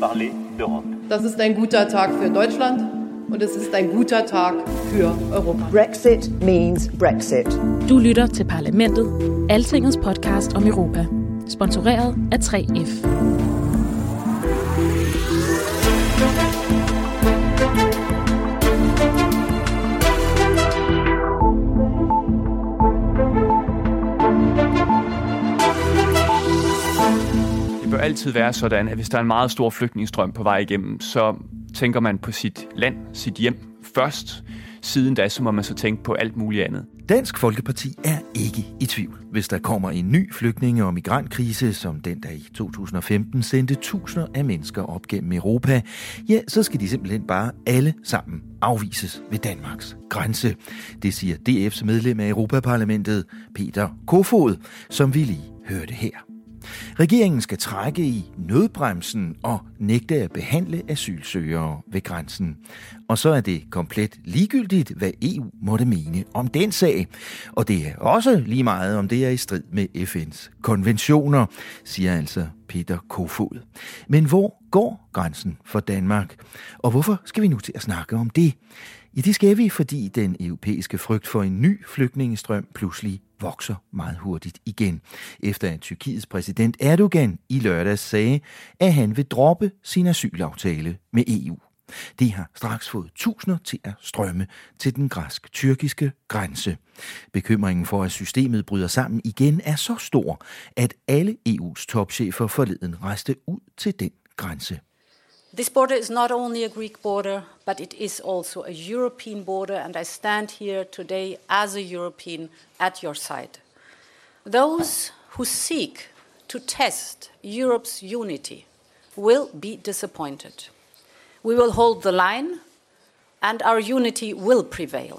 parler d'Europe. Das ist ein guter Tag für Deutschland und es ist ein guter Tag für Europa. Brexit means Brexit. Du lytter til Parlamentet, Altingets podcast om Europa. Sponsoreret af 3F. Altid være sådan, at hvis der er en meget stor flygtningestrøm på vej igennem, så tænker man på sit land, sit hjem først. Siden da, så må man så tænke på alt muligt andet. Dansk Folkeparti er ikke i tvivl. Hvis der kommer en ny flygtninge- og migrantkrise, som den der i 2015 sendte tusinder af mennesker op gennem Europa, ja, så skal de simpelthen bare alle sammen afvises ved Danmarks grænse. Det siger DF's medlem af Europaparlamentet, Peter Kofod, som vi lige hørte her. Regeringen skal trække i nødbremsen og nægte at behandle asylsøgere ved grænsen. Og så er det komplet ligegyldigt, hvad EU måtte mene om den sag. Og det er også lige meget, om det er i strid med FN's konventioner, siger altså Peter Kofod. Men hvor går grænsen for Danmark? Og hvorfor skal vi nu til at snakke om det? Ja, det skal vi, fordi den europæiske frygt for en ny flygtningestrøm pludselig vokser meget hurtigt igen, efter at Tyrkiets præsident Erdogan i lørdags sagde, at han vil droppe sin asylaftale med EU. Det har straks fået tusinder til at strømme til den græsk-tyrkiske grænse. Bekymringen for, at systemet bryder sammen igen, er så stor, at alle EU's topchefer forleden rejste ud til den grænse. This border is not only a Greek border, but it is also a European border, and I stand here today as a European at your side. Those who seek to test Europe's unity will be disappointed. We will hold the line, and our unity will prevail.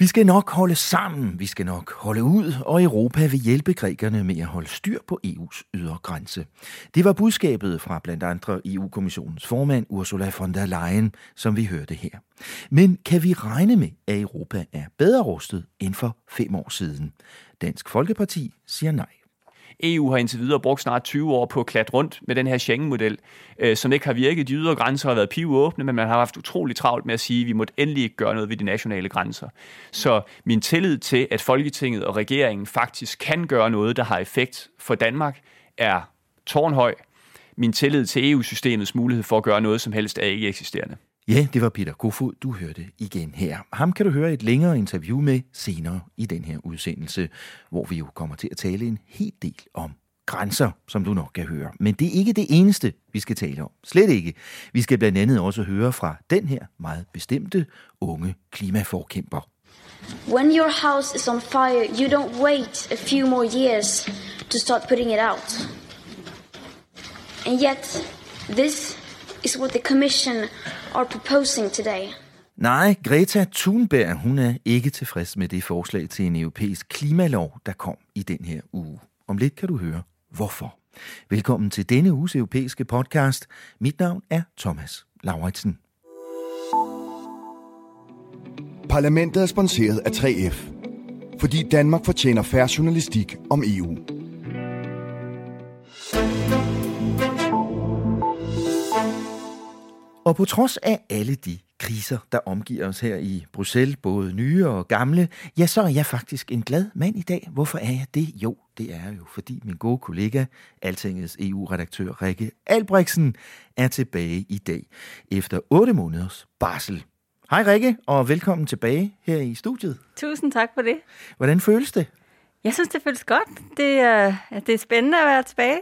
Vi skal nok holde sammen, vi skal nok holde ud, og Europa vil hjælpe grækerne med at holde styr på EU's ydre grænse. Det var budskabet fra blandt andre EU-kommissionens formand Ursula von der Leyen, som vi hørte her. Men kan vi regne med, at Europa er bedre rustet end for fem år siden? Dansk Folkeparti siger nej. EU har indtil videre brugt snart 20 år på at klatre rundt med den her Schengen-model, øh, som ikke har virket. De ydre grænser har været pivåbne, men man har haft utrolig travlt med at sige, at vi måtte endelig ikke gøre noget ved de nationale grænser. Så min tillid til, at Folketinget og regeringen faktisk kan gøre noget, der har effekt for Danmark, er tårnhøj. Min tillid til EU-systemets mulighed for at gøre noget som helst er ikke eksisterende. Ja, det var Peter Kofod, du hørte igen her. Ham kan du høre et længere interview med senere i den her udsendelse, hvor vi jo kommer til at tale en hel del om grænser, som du nok kan høre. Men det er ikke det eneste, vi skal tale om. Slet ikke. Vi skal blandt andet også høre fra den her meget bestemte unge klimaforkæmper. When your house is on fire, you don't wait a few more years to start putting it out. And yet, this is what the Commission are proposing today. Nej, Greta Thunberg, hun er ikke tilfreds med det forslag til en europæisk klimalov, der kom i den her uge. Om lidt kan du høre, hvorfor. Velkommen til denne uges europæiske podcast. Mit navn er Thomas Lauritsen. Parlamentet er sponsoreret af 3F, fordi Danmark fortjener færre journalistik om EU. Og på trods af alle de kriser, der omgiver os her i Bruxelles, både nye og gamle, ja, så er jeg faktisk en glad mand i dag. Hvorfor er jeg det? Jo, det er jo, fordi min gode kollega, Altingets EU-redaktør Rikke Albrechtsen, er tilbage i dag, efter 8 måneders barsel. Hej Rikke, og velkommen tilbage her i studiet. Tusind tak for det. Hvordan føles det? Jeg synes, det føles godt. Det er, det er spændende at være tilbage.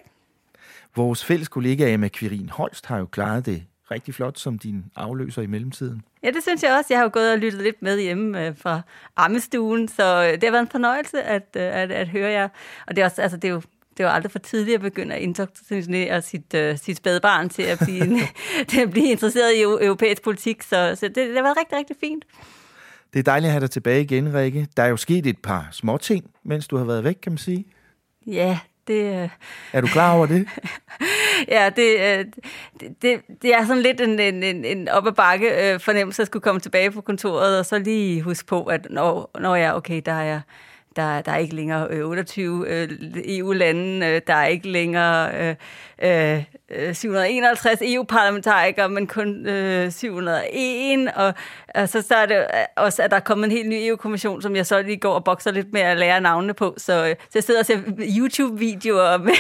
Vores fælles kollega Emma Quirin Holst har jo klaret det rigtig flot som din afløser i mellemtiden. Ja, det synes jeg også. Jeg har jo gået og lyttet lidt med hjemme øh, fra ammestuen, så øh, det har været en fornøjelse at, øh, at, at høre jer. Og det er, også, altså, det er jo det var aldrig for tidligt at begynde at indoktrinere sit, uh, sit spædbarn til at blive, til at blive interesseret i europæisk politik. Så, så det, det har været rigtig, rigtig fint. Det er dejligt at have dig tilbage igen, Rikke. Der er jo sket et par små ting, mens du har været væk, kan man sige. Ja, det... Er du klar over det? ja, det, det, det, det er sådan lidt en, en, en, en op ad bakke øh, fornemmelse at skulle komme tilbage på kontoret, og så lige huske på, at når, når jeg, okay, der er der, der er ikke længere 28 øh, EU-lande, øh, e øh, der er ikke længere øh, øh, 751 EU-parlamentarikere, e men kun øh, 701, og altså, så er det øh, også, at der er kommet en helt ny EU-kommission, som jeg så lige går og bokser lidt med at lære navnene på, så, øh, så jeg sidder og ser YouTube-videoer, med,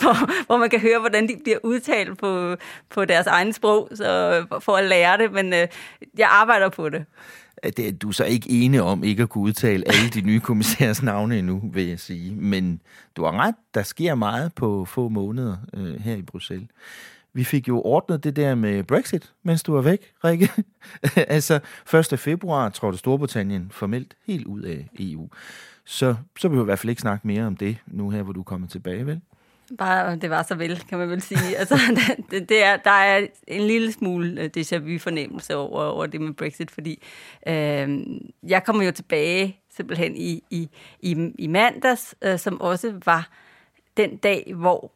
hvor, hvor man kan høre, hvordan de bliver udtalt på, på deres egen sprog, så, for at lære det, men øh, jeg arbejder på det det er du så ikke ene om ikke at kunne udtale alle de nye kommissærers navne endnu, vil jeg sige. Men du har ret, der sker meget på få måneder øh, her i Bruxelles. Vi fik jo ordnet det der med Brexit, mens du var væk, Rikke. altså, 1. februar trådte Storbritannien formelt helt ud af EU. Så, så behøver vi i hvert fald ikke snakke mere om det, nu her, hvor du er kommet tilbage, vel? Bare, det var så vel, kan man vel sige. Altså, det, det er, der er en lille smule øh, déjà vu-fornemmelse over, over det med Brexit, fordi øh, jeg kommer jo tilbage simpelthen i, i, i, i mandags, øh, som også var den dag, hvor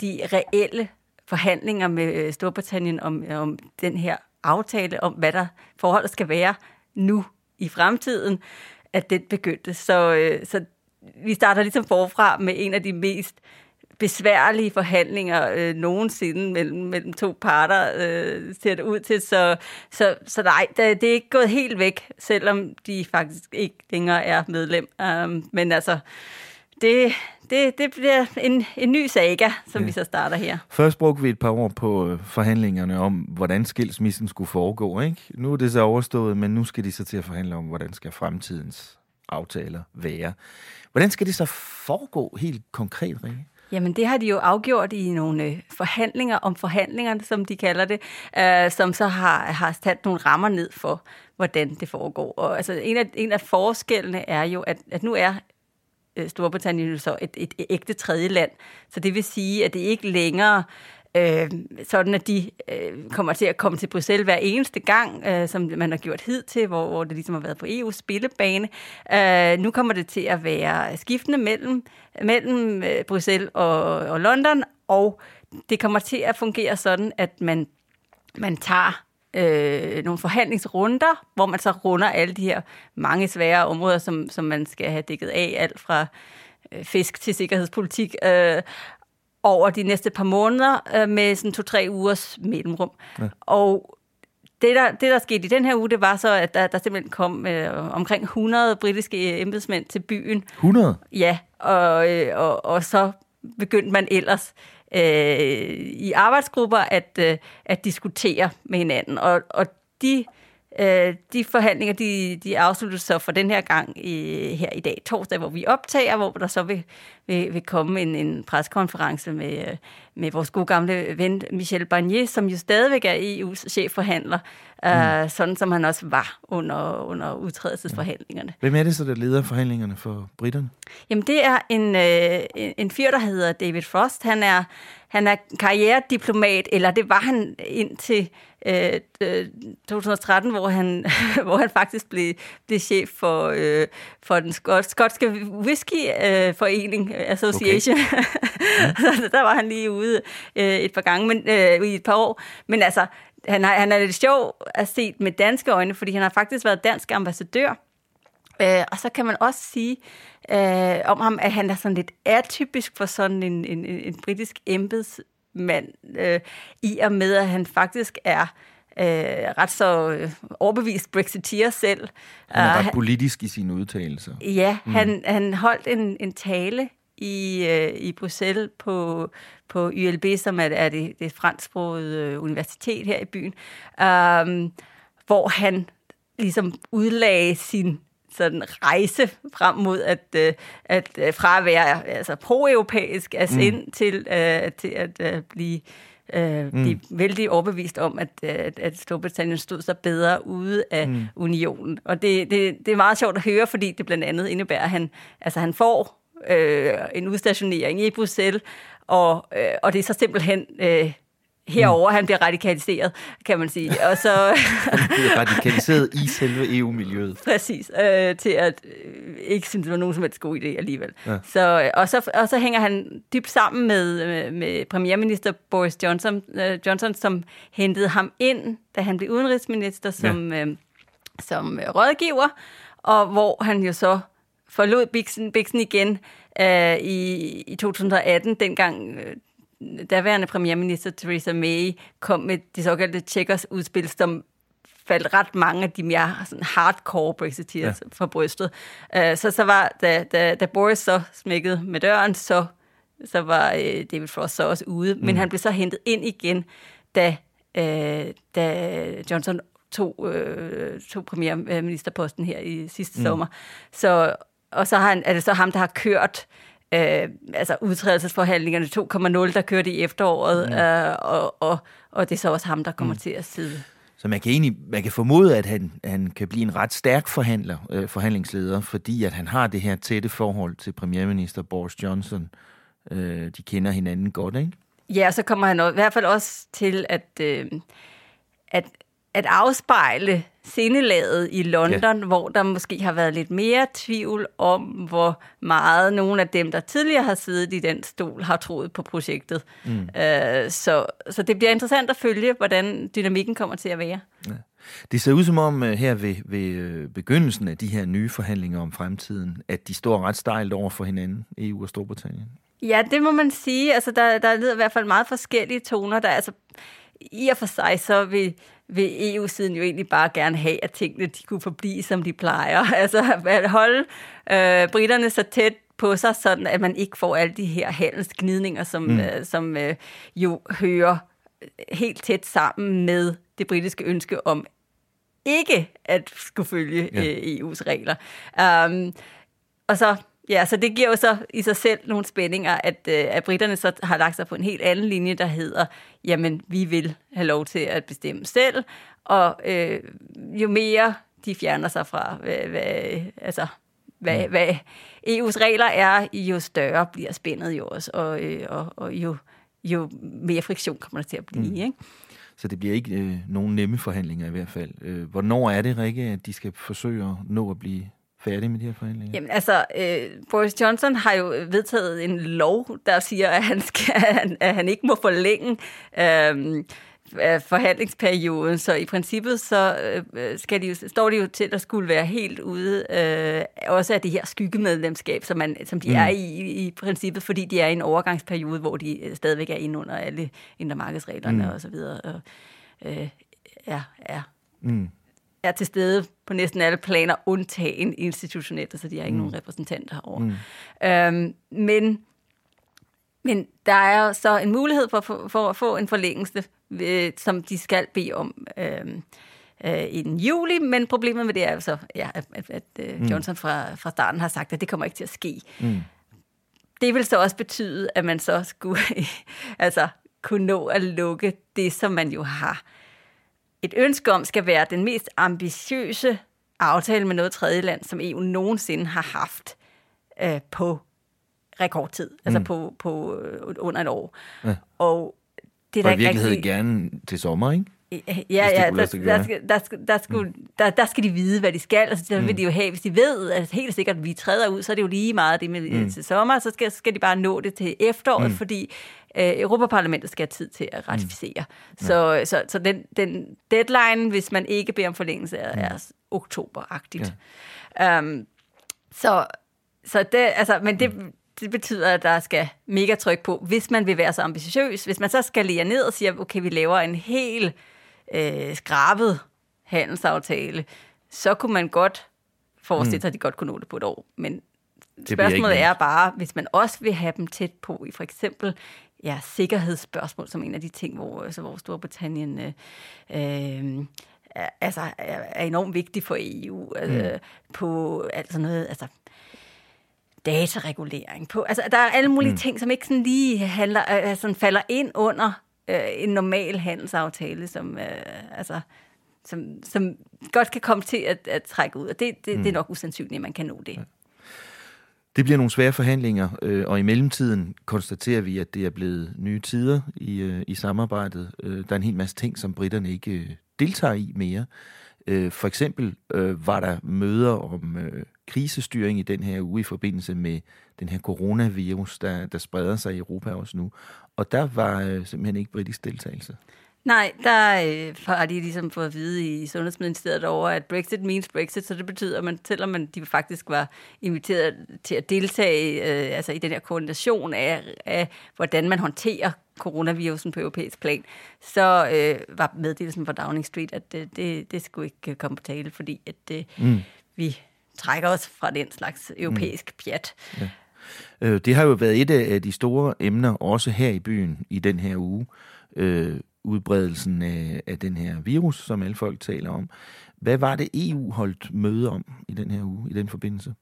de reelle forhandlinger med øh, Storbritannien om, øh, om den her aftale, om hvad der forholdet skal være nu i fremtiden, at den begyndte. Så, øh, så vi starter ligesom forfra med en af de mest besværlige forhandlinger øh, nogensinde mellem, mellem to parter, øh, ser det ud til. Så, så, så nej, det, det er ikke gået helt væk, selvom de faktisk ikke længere er medlem. Um, men altså, det, det, det bliver en, en ny saga, som ja. vi så starter her. Først brugte vi et par år på øh, forhandlingerne om, hvordan skilsmissen skulle foregå. Ikke? Nu er det så overstået, men nu skal de så til at forhandle om, hvordan skal fremtidens aftaler være. Hvordan skal det så foregå helt konkret, Rikke? Jamen det har de jo afgjort i nogle øh, forhandlinger om forhandlingerne, som de kalder det, øh, som så har, har sat nogle rammer ned for, hvordan det foregår. Og altså en af, en af forskellene er jo, at, at nu er øh, Storbritannien jo så et, et, et ægte tredje land, så det vil sige, at det ikke længere øh, sådan at de øh, kommer til at komme til Bruxelles hver eneste gang, øh, som man har gjort hidtil, hvor, hvor det ligesom har været på EU's spillebane. Øh, nu kommer det til at være skiftende mellem, mellem øh, Bruxelles og, og London, og det kommer til at fungere sådan, at man, man tager øh, nogle forhandlingsrunder, hvor man så runder alle de her mange svære områder, som, som man skal have dækket af, alt fra øh, fisk til sikkerhedspolitik, øh, over de næste par måneder øh, med sådan to-tre ugers mellemrum. Ja. Og det der, det, der skete i den her uge, det var så, at der, der simpelthen kom øh, omkring 100 britiske embedsmænd til byen. 100? Ja, og, øh, og, og så begyndte man ellers øh, i arbejdsgrupper at, øh, at diskutere med hinanden. Og, og de Øh, de forhandlinger, de, de afsluttes så for den her gang i, her i dag, torsdag, hvor vi optager, hvor der så vil, vil, vil komme en, en preskonference med, med vores gode gamle ven Michel Barnier, som jo stadigvæk er EU's chefforhandler, øh, mm. uh, sådan som han også var under, under udtrædelsesforhandlingerne. Hvem er det så, der leder forhandlingerne for britterne? Jamen, det er en, øh, en, en fyr, der hedder David Frost. Han er, han er karrierediplomat, eller det var han indtil øh, 2013, hvor han, hvor han faktisk blev, blev chef for, øh, for den skot, skotske whiskyforening, øh, Association. Okay. så der var han lige ude øh, et par gange, men, øh, i et par år. Men altså, han, har, han er lidt sjov at se med danske øjne, fordi han har faktisk været dansk ambassadør. Øh, og så kan man også sige øh, om ham, at han er sådan lidt atypisk for sådan en, en, en britisk embedsmand, øh, i og med, at han faktisk er øh, ret så øh, overbevist brexiteer selv. Han er ret uh, politisk i sine udtalelser. Ja, mm. han, han holdt en, en tale i, øh, i Bruxelles på, på ULB, som er, er det, det fransksprogede øh, universitet her i byen, øh, hvor han ligesom udlagde sin sådan rejse frem mod at, øh, at øh, fra at være altså pro-europæisk altså mm. ind til, øh, til at øh, blive Øh, mm. De er vældig overbevist om, at, at, at Storbritannien stod sig bedre ude af mm. unionen. Og det, det, det er meget sjovt at høre, fordi det blandt andet indebærer, at han, altså han får øh, en udstationering i Bruxelles, og, øh, og det er så simpelthen øh, herover han bliver radikaliseret, kan man sige. Og så han bliver radikaliseret i selve EU-miljøet. Præcis, øh, til at øh, ikke synes, det var nogen som helst god idé alligevel. Ja. Så, øh, og, så, og så hænger han dybt sammen med, med, med premierminister Boris Johnson, øh, Johnson, som hentede ham ind, da han blev udenrigsminister, som, ja. øh, som rådgiver, og hvor han jo så forlod Bixen, Bixen igen øh, i, i 2018, dengang øh, daværende premierminister Theresa May kom med de såkaldte Checkers udspil, som faldt ret mange af de mere sådan hardcore Brexiteers ja. fra brystet. Uh, så, så var, da, da, da Boris så smækkede med døren, så, så var uh, David Frost så også ude. Mm. Men han blev så hentet ind igen, da, uh, da Johnson tog, uh, tog premierministerposten her i sidste mm. sommer. Så, og så har han, er det så ham, der har kørt øh, altså udtrædelsesforhandlingerne 2.0, der kørte i efteråret, mm. øh, og, og, og det er så også ham, der kommer mm. til at sidde. Så man kan egentlig man kan formode, at han, han kan blive en ret stærk forhandler, øh, forhandlingsleder, fordi at han har det her tætte forhold til premierminister Boris Johnson. Øh, de kender hinanden godt, ikke? Ja, så kommer han i hvert fald også til at, øh, at, at afspejle sindelaget i London, ja. hvor der måske har været lidt mere tvivl om, hvor meget nogle af dem, der tidligere har siddet i den stol, har troet på projektet. Mm. Uh, så, så det bliver interessant at følge, hvordan dynamikken kommer til at være. Ja. Det ser ud som om uh, her ved, ved uh, begyndelsen af de her nye forhandlinger om fremtiden, at de står ret stejlt over for hinanden, EU og Storbritannien. Ja, det må man sige. Altså, der, der lyder i hvert fald meget forskellige toner. Der, altså, I og for sig så vil vil EU-siden jo egentlig bare gerne have, at tingene de kunne forblive, som de plejer. Altså at holde øh, britterne så tæt på sig, sådan at man ikke får alle de her handelsgnidninger, som, mm. øh, som øh, jo hører helt tæt sammen med det britiske ønske om ikke at skulle følge ja. øh, EU's regler. Um, og så Ja, så det giver jo så i sig selv nogle spændinger, at, øh, at britterne så har lagt sig på en helt anden linje, der hedder, jamen, vi vil have lov til at bestemme selv, og øh, jo mere de fjerner sig fra, hvad, hvad, altså, hvad, mm. hvad EU's regler er, jo større bliver spændet jo også, og, øh, og, og jo, jo mere friktion kommer der til at blive. Mm. Ikke? Så det bliver ikke øh, nogen nemme forhandlinger i hvert fald. Øh, hvornår er det, Rikke, at de skal forsøge at nå at blive færdig med de her forhandlinger? Jamen altså, øh, Boris Johnson har jo vedtaget en lov, der siger, at han, skal, at han ikke må forlænge øh, forhandlingsperioden, så i princippet så øh, skal de jo, står de jo til at skulle være helt ude, øh, også af det her skyggemedlemskab, som, man, som de mm. er i, i princippet, fordi de er i en overgangsperiode, hvor de øh, stadigvæk er inde under alle indre markedsreglerne mm. og så videre, og øh, ja, ja. Mm er til stede på næsten alle planer, undtagen institutionelt, så altså de har ikke mm. nogen repræsentanter herovre. Mm. Øhm, men, men der er så en mulighed for, for, for at få en forlængelse, øh, som de skal bede om øh, øh, i juli, men problemet med det er jo så, ja, at, at, øh, mm. Johnson fra, fra starten har sagt, at det kommer ikke til at ske. Mm. Det vil så også betyde, at man så skulle altså, kunne nå at lukke det, som man jo har et ønske om skal være den mest ambitiøse aftale med noget tredje land, som EU nogensinde har haft øh, på rekordtid, altså mm. på, på øh, under et år. Ja. Og det er der i virkeligheden rigtig... gerne til sommer, ikke? Ja, ja, der, der, skal, der, skal, der, mm. der, der skal de vide, hvad de skal. Altså, der vil mm. de jo have, hvis de ved, at helt sikkert, at vi træder ud, så er det jo lige meget det med mm. til sommer, så skal, skal de bare nå det til efteråret, mm. fordi øh, Europaparlamentet skal have tid til at ratificere. Mm. Så, ja. så, så den, den deadline, hvis man ikke beder om forlængelse, er, mm. er oktoberagtigt. Ja. Um, så, så det, altså, men det, mm. det betyder, at der skal mega tryk på, hvis man vil være så ambitiøs. Hvis man så skal lære ned og siger, okay, vi laver en helt øh, skrabet handelsaftale, så kunne man godt forestille mm. sig, at de godt kunne nå det på et år. Men det spørgsmålet er bare, hvis man også vil have dem tæt på i for eksempel ja, sikkerhedsspørgsmål som en af de ting, hvor, altså, hvor Storbritannien øh, øh, altså, er, er enormt vigtig for EU. Altså, mm. På altså noget, altså dataregulering. På, altså, der er alle mulige mm. ting, som ikke sådan lige handler, altså, falder ind under øh, en normal handelsaftale, som, øh, altså, som, som godt kan komme til at, at trække ud. Og det, det, mm. det er nok usandsynligt, at man kan nå det. Ja. Det bliver nogle svære forhandlinger, øh, og i mellemtiden konstaterer vi, at det er blevet nye tider i, øh, i samarbejdet. Øh, der er en hel masse ting, som britterne ikke øh, deltager i mere. Øh, for eksempel øh, var der møder om øh, krisestyring i den her uge i forbindelse med den her coronavirus, der, der spreder sig i Europa også nu. Og der var øh, simpelthen ikke britisk deltagelse. Nej, der øh, har de ligesom fået at vide i Sundhedsministeriet over, at Brexit means Brexit, så det betyder, at man, selvom man, de faktisk var inviteret til at deltage øh, altså i den her koordination af, af, hvordan man håndterer coronavirusen på europæisk plan, så øh, var meddelelsen fra Downing Street, at det, det, det skulle ikke komme på tale, fordi at øh, mm. vi trækker os fra den slags europæisk mm. pjat. Ja. Øh, det har jo været et af de store emner, også her i byen i den her uge. Øh, udbredelsen af, af den her virus, som alle folk taler om. Hvad var det, EU holdt møde om i den her uge, i den forbindelse?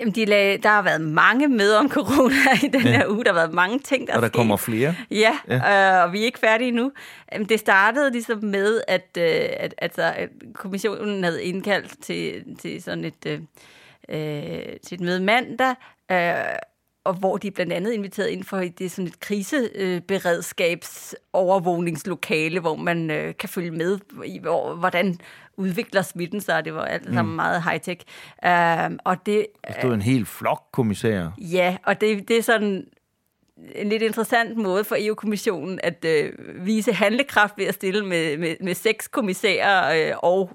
Jamen, de lag, der har været mange møder om corona i den ja. her uge. Der har været mange ting, der Og der sket. kommer flere. Ja, ja. Øh, og vi er ikke færdige nu. Jamen, det startede ligesom med, at, øh, at, altså, at kommissionen havde indkaldt til, til sådan et, øh, øh til et møde mandag, øh, og hvor de blandt andet inviteret ind for det sådan et kriseberedskabsovervågningslokale, hvor man øh, kan følge med i, hvor, hvordan udvikler smitten sig. Det var alt sammen mm. meget high-tech. Uh, og det, der stod en hel flok kommissærer. Ja, og det, det er sådan en lidt interessant måde for EU-kommissionen at øh, vise handlekraft ved at stille med, med, med seks kommissærer øh, og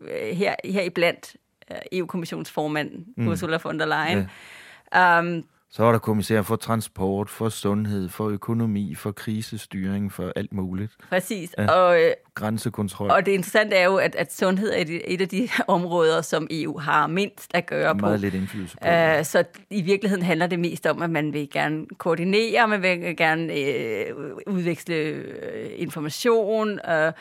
øh, her, her iblandt øh, EU-kommissionsformand mm. Ursula von der Leyen. Ja. Um, så var der kommissær for transport, for sundhed, for økonomi, for krisestyring, for alt muligt. Præcis. Ja. Og, øh, Grænsekontrol. Og det interessante er jo, at, at sundhed er et af de områder, som EU har mindst at gøre på. Meget lidt indflydelse på. Uh, så i virkeligheden handler det mest om, at man vil gerne koordinere, man vil gerne øh, udveksle øh, information, øh,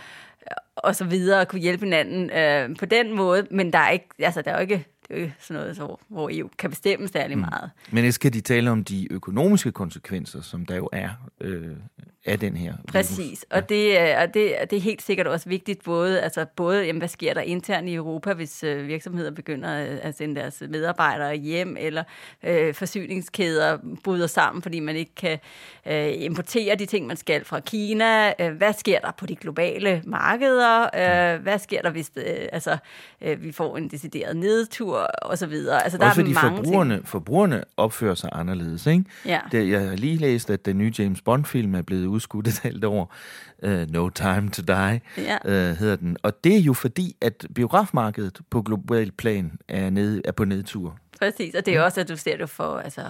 og så videre, og kunne hjælpe hinanden øh, på den måde. Men der er ikke, altså der er jo ikke øh, sådan noget, så, hvor EU kan bestemme særlig mm. meget. Men skal de tale om de økonomiske konsekvenser, som der jo er øh, af den her Præcis, ja. og, det, og det, det er helt sikkert også vigtigt, både, altså både jamen, hvad sker der internt i Europa, hvis øh, virksomheder begynder at sende deres medarbejdere hjem, eller øh, forsyningskæder bryder sammen, fordi man ikke kan øh, importere de ting, man skal fra Kina. Øh, hvad sker der på de globale markeder? Øh, hvad sker der, hvis øh, altså, øh, vi får en decideret nedtur, og så videre? Altså, der også er fordi mange forbrugerne, ting. forbrugerne opfører sig anderledes, ikke? Ja. Det, jeg har lige læst, at den nye James Bond-film er blevet udskudt et halvt år. Uh, no Time to Die ja. uh, hedder den. Og det er jo fordi, at biografmarkedet på global plan er, nede, er på nedtur. Præcis, og det er også, at du ser det for altså,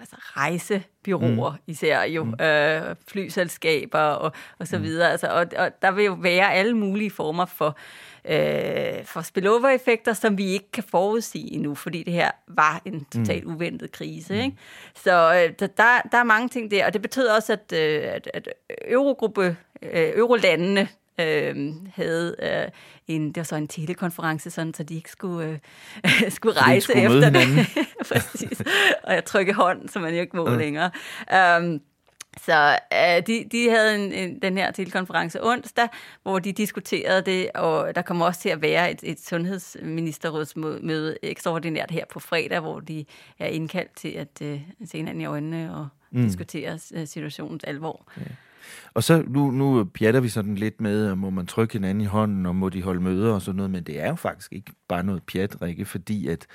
altså rejsebyråer mm. især jo, mm. øh, flyselskaber og, og så mm. videre. Altså, og, og der vil jo være alle mulige former for, øh, for spillover-effekter, som vi ikke kan forudsige endnu, fordi det her var en totalt mm. uventet krise. Mm. Ikke? Så øh, der, der er mange ting der, og det betød også, at, øh, at, at eurogruppe, øh, eurolandene øh, havde øh, en, det var så en telekonference, sådan, så de ikke skulle, øh, skulle rejse skulle efter det. Præcis. Og jeg trykke hånd, så man jo ikke må ja. længere. Um, så øh, de, de havde en, en, den her telekonference onsdag, hvor de diskuterede det, og der kommer også til at være et, et sundhedsministerrådsmøde ekstraordinært her på fredag, hvor de er indkaldt til at øh, se hinanden i øjnene og mm. diskutere øh, situationens alvor. Ja. Og så nu, nu pjatter vi sådan lidt med, må man trykke hinanden i hånden, og må de holde møder og sådan noget, men det er jo faktisk ikke bare noget pjat, Rikke, fordi at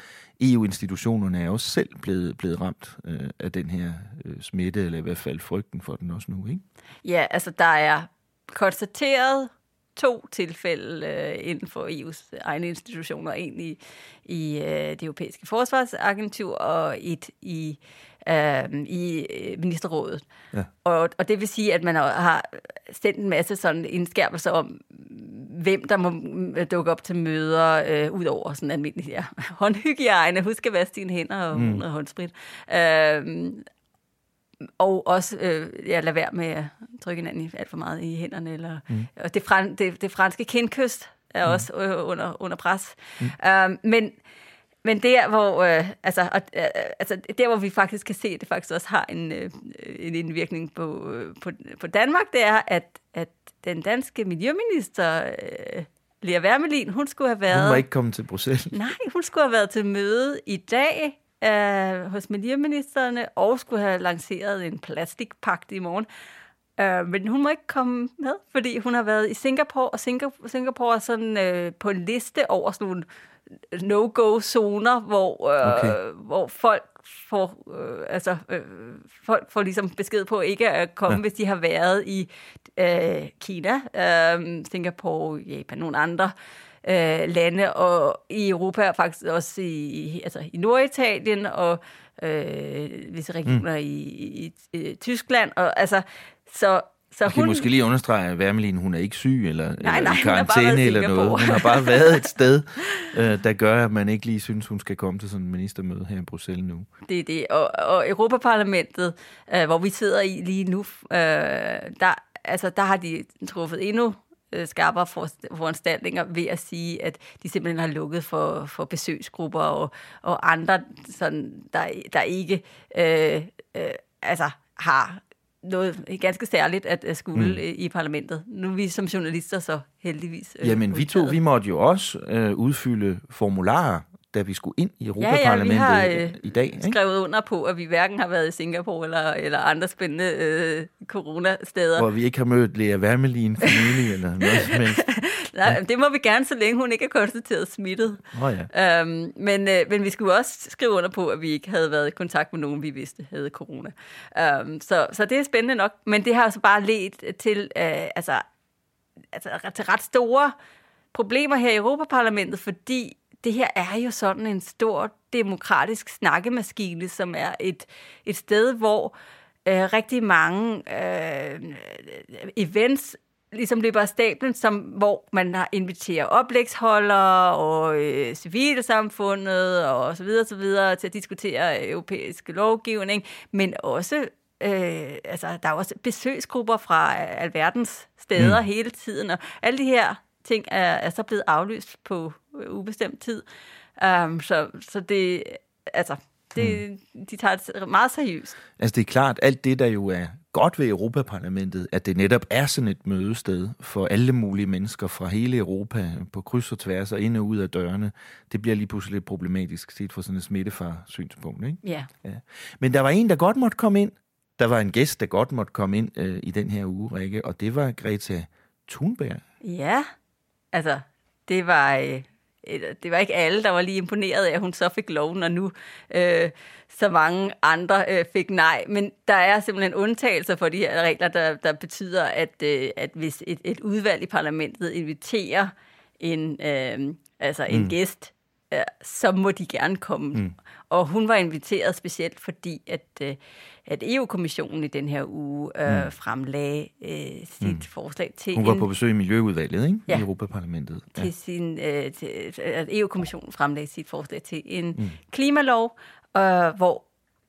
EU-institutionerne er jo selv blevet, blevet ramt øh, af den her øh, smitte, eller i hvert fald frygten for den også nu, ikke? Ja, altså der er konstateret to tilfælde øh, inden for EU's egne institutioner, en i, i øh, det europæiske forsvarsagentur og et i øh, i ministerrådet. Ja. Og, og det vil sige, at man har sendt en masse sådan indskærpelser om, hvem der må dukke op til møder, øh, ud over sådan almindelig ja, håndhygiejne, husk at vaske dine hænder og, mm. og håndsprit. Øh, og også øh, ja, lade være med at trykke hinanden alt for meget i hænderne. Eller, mm. Og det, fran, det, det franske kindkyst er mm. også øh, under, under pres. Mm. Øh, men men der, hvor, øh, altså, og, øh, altså, der, hvor vi faktisk kan se, at det faktisk også har en, øh, en indvirkning på, øh, på, på Danmark, det er, at, at den danske miljøminister, øh, Lea Wermelin, hun skulle have været... Hun var ikke kommet til Bruxelles. Nej, hun skulle have været til møde i dag øh, hos miljøministerne, og skulle have lanceret en plastikpagt i morgen. Øh, men hun må ikke komme med, fordi hun har været i Singapore, og Singapore, Singapore er sådan øh, på en liste over sådan nogle no-go-zoner, hvor, øh, okay. hvor folk får, øh, altså, øh, folk får ligesom besked på ikke at komme, ja. hvis de har været i øh, Kina, øh, Singapore, Japan, nogle andre øh, lande, og i Europa faktisk også i, altså i Norditalien, og øh, visse regioner mm. i, i, i Tyskland, og altså, så så hun... måske lige understrege, at Værmelin, hun er ikke syg eller, nej, nej, i karantæne eller noget. Hun har bare været et sted, øh, der gør, at man ikke lige synes, hun skal komme til sådan en ministermøde her i Bruxelles nu. Det er det. Og, og Europaparlamentet, øh, hvor vi sidder i lige nu, øh, der, altså, der har de truffet endnu øh, skarpere foranstaltninger ved at sige, at de simpelthen har lukket for, for besøgsgrupper og, og andre, sådan, der, der ikke øh, øh, altså, har noget ganske særligt at skulle mm. i parlamentet. Nu er vi som journalister så heldigvis... Øh, Jamen, vi to, vi måtte jo også øh, udfylde formularer da vi skulle ind i Europaparlamentet ja, ja, vi har, øh, i dag. Ikke? skrevet under på, at vi hverken har været i Singapore eller, eller andre spændende øh, coronasteder. Hvor vi ikke har mødt Lea Wermelin for nylig eller noget som helst. Nej, ja. det må vi gerne, så længe hun ikke er konstateret smittet. Oh, ja. øhm, men, øh, men vi skulle også skrive under på, at vi ikke havde været i kontakt med nogen, vi vidste havde corona. Øhm, så, så det er spændende nok. Men det har altså bare ledt til, øh, altså, altså, til ret store problemer her i Europaparlamentet, fordi det her er jo sådan en stor demokratisk snakkemaskine, som er et, et sted, hvor øh, rigtig mange øh, events ligesom løber af stablen, som, hvor man har inviteret oplægsholdere og øh, civilsamfundet og så videre, så videre til at diskutere europæisk lovgivning, men også øh, altså, der er også besøgsgrupper fra alverdens steder mm. hele tiden, og alle de her ting er, er så blevet aflyst på ubestemt tid. Um, så, så det, altså, det, mm. de tager det meget seriøst. Altså det er klart, alt det, der jo er godt ved Europaparlamentet, at det netop er sådan et mødested for alle mulige mennesker fra hele Europa på kryds og tværs og ind og ud af dørene, det bliver lige pludselig lidt problematisk set fra sådan et smittefar-synspunkt. Ikke? Ja. ja. Men der var en, der godt måtte komme ind. Der var en gæst, der godt måtte komme ind øh, i den her uge, Rikke, og det var Greta Thunberg. Ja, altså det var... Øh det var ikke alle, der var lige imponeret af, at hun så fik lov, når nu øh, så mange andre øh, fik nej. Men der er simpelthen undtagelser for de her regler, der, der betyder, at, øh, at hvis et, et udvalg i parlamentet inviterer en, øh, altså en mm. gæst, øh, så må de gerne komme. Mm. Og hun var inviteret specielt, fordi at, øh, at EU-kommissionen i den her uge øh, mm. fremlagde øh, sit mm. forslag til... Hun var en, på besøg i Miljøudvalget, ikke? Ja, I Europaparlamentet. Ja. Til sin, øh, til, at EU-kommissionen fremlagde sit forslag til en mm. klimalov, øh, hvor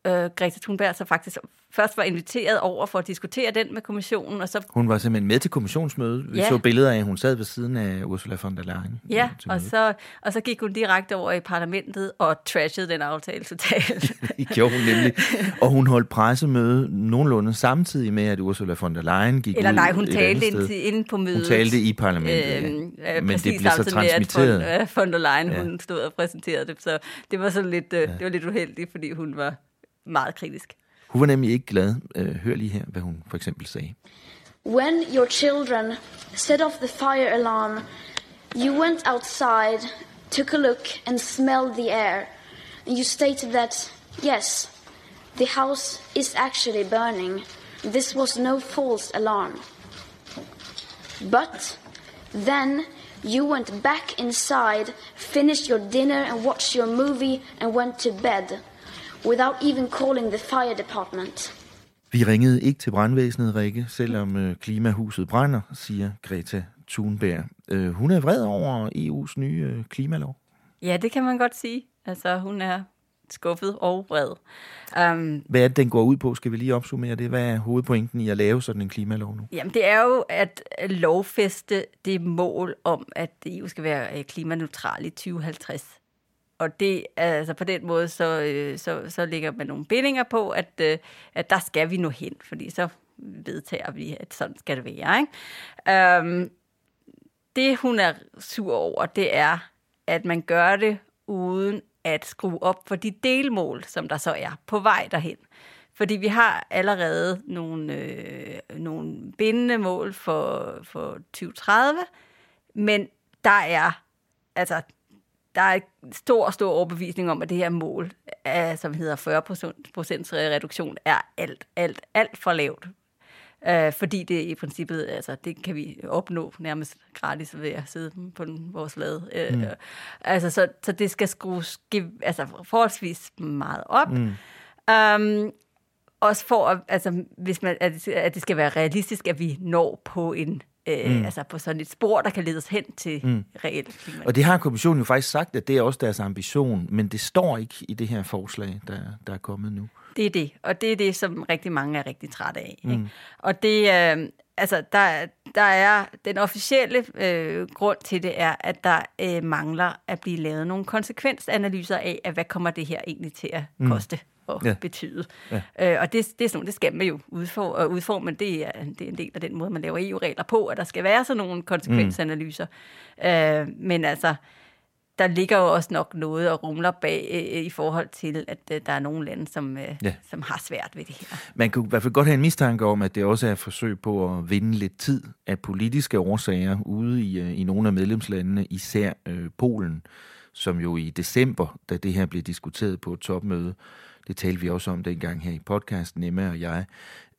øh, Greta Thunberg så faktisk først var inviteret over for at diskutere den med kommissionen. Og så... Hun var simpelthen med til kommissionsmødet. Vi ja. så billeder af, at hun sad ved siden af Ursula von der Leyen. Ja, og så, og så gik hun direkte over i parlamentet og trashede den aftale totalt. det gjorde hun nemlig. Og hun holdt pressemøde nogenlunde samtidig med, at Ursula von der Leyen gik Eller nej, hun talte ind, inde på mødet. Hun talte i parlamentet, øhm, ja. Men det blev så transmitteret. Med, at von, von der Leyen ja. hun stod og præsenterede det. Så det var sådan lidt, øh, ja. det var lidt uheldigt, fordi hun var meget kritisk. Hun var nemlig ikke glad. Uh, hør lige her, hvad hun for eksempel sagde. When your children set off the fire alarm, you went outside, took a look and smelled the air. And you stated that, yes, the house is actually burning. This was no false alarm. But then you went back inside, finished your dinner and watched your movie and went to bed without even calling the fire department. Vi ringede ikke til brandvæsenet, Rikke, selvom øh, klimahuset brænder, siger Greta Thunberg. Øh, hun er vred over EU's nye øh, klimalov. Ja, det kan man godt sige. Altså, hun er skuffet og vred. Um, Hvad er det, den går ud på? Skal vi lige opsummere det? Hvad er hovedpointen i at lave sådan en klimalov nu? Jamen, det er jo at lovfeste det mål om, at EU skal være klimaneutral i 2050 og det altså på den måde, så, øh, så, så ligger man nogle bindinger på, at, øh, at der skal vi nå hen, fordi så vedtager vi, at sådan skal det være. Ikke? Øhm, det, hun er sur over, det er, at man gør det uden at skrue op for de delmål, som der så er på vej derhen. Fordi vi har allerede nogle, øh, nogle bindende mål for, for 2030, men der er altså der er stor, stor overbevisning om, at det her mål, som hedder 40 procents reduktion, er alt, alt, alt for lavt. Uh, fordi det i princippet, altså det kan vi opnå nærmest gratis ved at sidde på den, vores lade. Uh, mm. Altså så, så det skal skrues altså, forholdsvis meget op. Mm. Um, også for, at, altså, hvis man, at, at det skal være realistisk, at vi når på en øh, mm. altså på sådan et spor, der kan lede os hen til mm. reelt klima. Og det har kommissionen jo faktisk sagt, at det er også deres ambition, men det står ikke i det her forslag, der, der er kommet nu. Det er det, og det er det, som rigtig mange er rigtig trætte af. Mm. Ikke? Og det, øh, altså, der, der er den officielle øh, grund til det er, at der øh, mangler at blive lavet nogle konsekvensanalyser af, at hvad kommer det her egentlig til at mm. At ja. betyde. Ja. Øh, og det, det er sådan det skal man jo udforme, udforme det er, det er en del af den måde, man laver EU-regler på, at der skal være sådan nogle konsekvensanalyser. Mm. Øh, men altså, der ligger jo også nok noget og rumler bag øh, i forhold til, at øh, der er nogle lande, som, øh, ja. som har svært ved det her. Man kunne i hvert fald godt have en mistanke om, at det også er et forsøg på at vinde lidt tid af politiske årsager ude i, øh, i nogle af medlemslandene, især øh, Polen, som jo i december, da det her blev diskuteret på et topmøde, det talte vi også om dengang her i podcasten, Emma og jeg,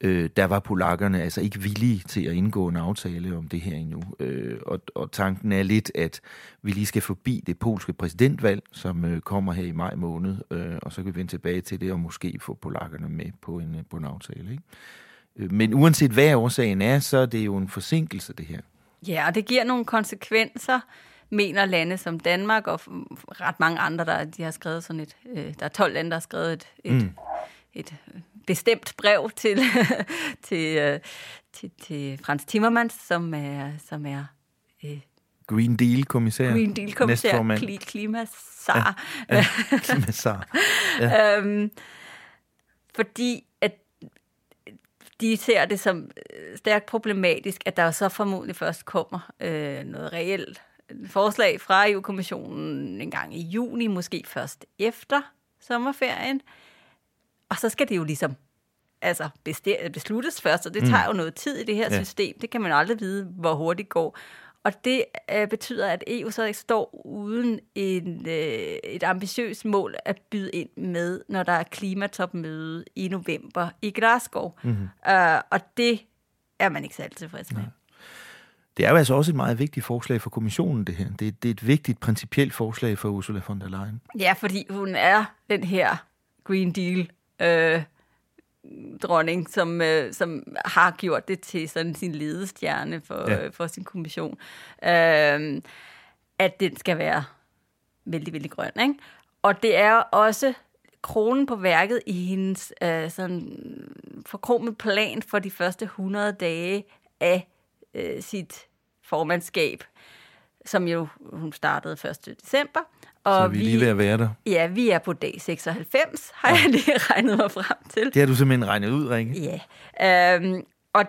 øh, der var polakkerne altså ikke villige til at indgå en aftale om det her endnu. Øh, og, og tanken er lidt, at vi lige skal forbi det polske præsidentvalg, som øh, kommer her i maj måned, øh, og så kan vi vende tilbage til det og måske få polakkerne med på en, øh, på en aftale. Ikke? Øh, men uanset hvad årsagen er, så er det jo en forsinkelse, det her. Ja, og det giver nogle konsekvenser mener lande som Danmark og ret mange andre, der de har skrevet sådan et, øh, der er 12 lande, der har skrevet et, et, mm. et bestemt brev til, til, øh, til, til Frans Timmermans, som er, som er øh, Green Deal-kommissær. Green Deal-kommissær, kli, klimasar. Ja, ja, klimasar. Ja. øhm, fordi at de ser det som stærkt problematisk, at der så formodentlig først kommer øh, noget reelt forslag fra EU-kommissionen en gang i juni, måske først efter sommerferien. Og så skal det jo ligesom altså besluttes først, og det mm. tager jo noget tid i det her ja. system. Det kan man aldrig vide, hvor hurtigt går. Og det øh, betyder, at EU så ikke står uden en, øh, et ambitiøst mål at byde ind med, når der er klimatopmøde i november i Glasgow. Mm-hmm. Uh, og det er man ikke særlig tilfreds med. Ja. Det er jo altså også et meget vigtigt forslag for kommissionen, det her. Det, det er et vigtigt principielt forslag for Ursula von der Leyen. Ja, fordi hun er den her Green Deal øh, dronning, som, øh, som har gjort det til sådan sin ledestjerne for, ja. øh, for sin kommission. Øh, at den skal være vældig, vældig grøn. Ikke? Og det er også kronen på værket i hendes øh, sådan forkromet plan for de første 100 dage af øh, sit formandskab, som jo hun startede 1. december. Og så vi er lige ved at være der. Ja, vi er på dag 96, har ja. jeg lige regnet mig frem til. Det har du simpelthen regnet ud, Rikke. Ja. Øhm, og